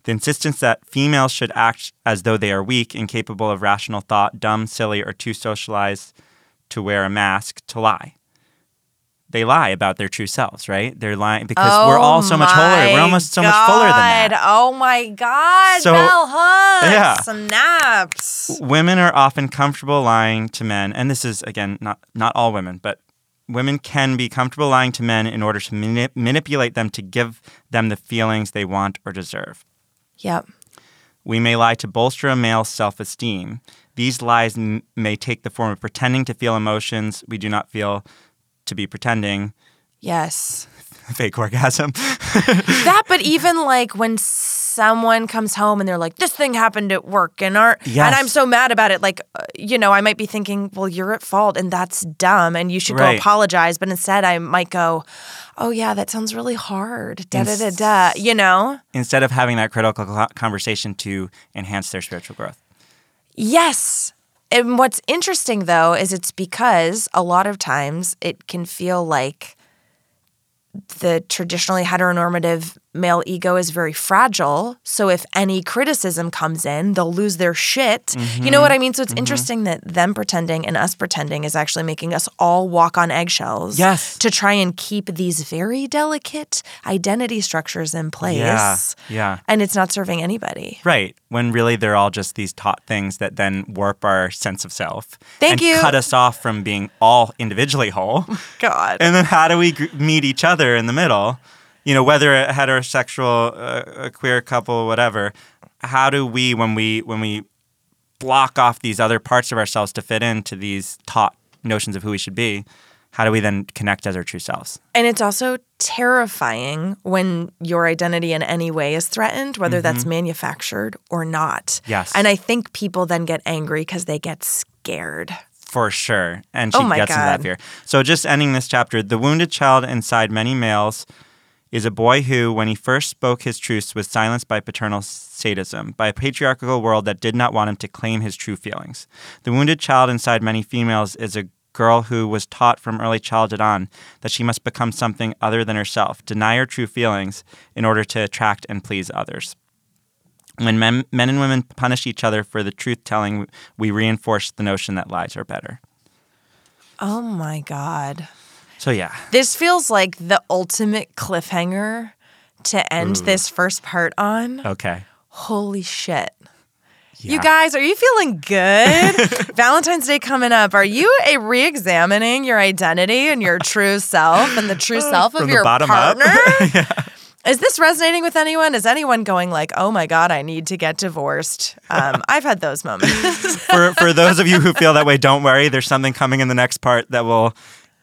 the insistence that females should act as though they are weak, incapable of rational thought, dumb, silly, or too socialized to wear a mask, to lie they lie about their true selves, right? They're lying because we're all so much fuller. We're oh almost so much fuller than that. Oh my God. So- Bell hooks. Yeah. Snaps. Women are often comfortable lying to men, and this is again not not all women, but women can be comfortable lying to men in order to mani- manipulate them to give them the feelings they want or deserve. Yep. We may lie to bolster a male's self esteem. These lies m- may take the form of pretending to feel emotions we do not feel, to be pretending, Yes. fake orgasm. that, but even like when someone comes home and they're like, "This thing happened at work," and our Yes. and I'm so mad about it. Like, uh, you know, I might be thinking, "Well, you're at fault, and that's dumb, and you should go apologize." But instead, I might go, "Oh yeah, that sounds really hard." Da da da da. You know. Instead of having that critical conversation to enhance their spiritual growth. Yes. And what's interesting though is it's because a lot of times it can feel like the traditionally heteronormative male ego is very fragile. So if any criticism comes in, they'll lose their shit. You know what I mean? So it's mm-hmm. Mm-hmm. interesting that them pretending and us pretending is actually making us all walk on eggshells. Yes. To try and keep these very delicate identity structures in place. Yeah, yeah. And it's not serving anybody. Right. When really they're all just these taught things that then warp our sense of self. Thank and you. cut us off from being all individually whole. God. and then how do we meet each other in the middle? You know, whether a heterosexual, uh, a queer couple, whatever. How do we, when we when we block off these other parts of ourselves to fit into these taught notions of who we should be, how do we then connect as our true selves? And it's also terrifying when your identity in any way is threatened, whether that's manufactured or not. Mm-hmm. Yes. And I think people then get angry because they get scared. For sure. And she Oh gets into that fear. So just ending this chapter, the wounded child inside many males is a boy who, when he first spoke his truths, was silenced by paternal sadism, by a patriarchal world that did not want him to claim his true feelings. The wounded child inside many females is a girl who was taught from early childhood on that she must become something other than herself, deny her true feelings in order to attract and please others. When men, men and women punish each other for the truth telling, we reinforce the notion that lies are better. Oh my God. So yeah, This feels like the ultimate cliffhanger to end this first part on. okay. Holy shit. You guys, are you feeling good? Valentine's Day coming up. Are you a re-examining your identity and your true self and the true self of From your bottom up? partner? Is this resonating with anyone? Is anyone going like, "Oh my god, I need to get divorced"? Um, I've had those moments. for for those of you who feel that way, don't worry. There's something coming in the next part that will,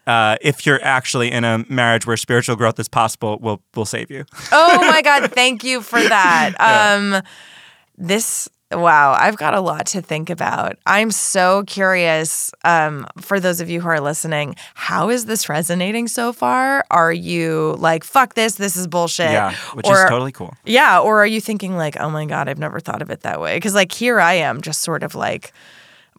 uh, if you're actually in a marriage where spiritual growth is possible, will will save you. oh my god, thank you for that. Um, this wow, I've got a lot to think about. I'm so curious. Um, for those of you who are listening, how is this resonating so far? Are you like, "Fuck this, this is bullshit"? Yeah, which Or- is totally cool. Yeah, or are you thinking like, oh my god, I've never thought of it that way? Because like here I am, just sort of like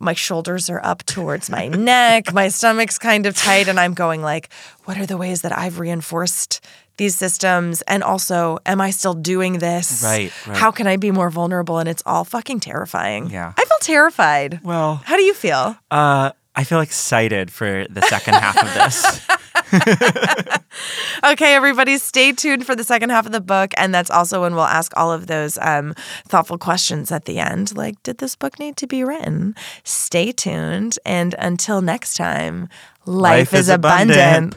my shoulders are up towards my neck, my stomach's kind of tight, and I'm going like, what are the ways that I've reinforced these systems? And also, am I still doing this? Right, right. How can I be more vulnerable? And it's all fucking terrifying. Yeah. I feel terrified. Well, How do you feel? uh, I feel excited for the second half of this. Okay, everybody, stay tuned for the second half of the book. And that's also when we'll ask all of those um, thoughtful questions at the end like, did this book need to be written? Stay tuned. And until next time, life, Life is abundant.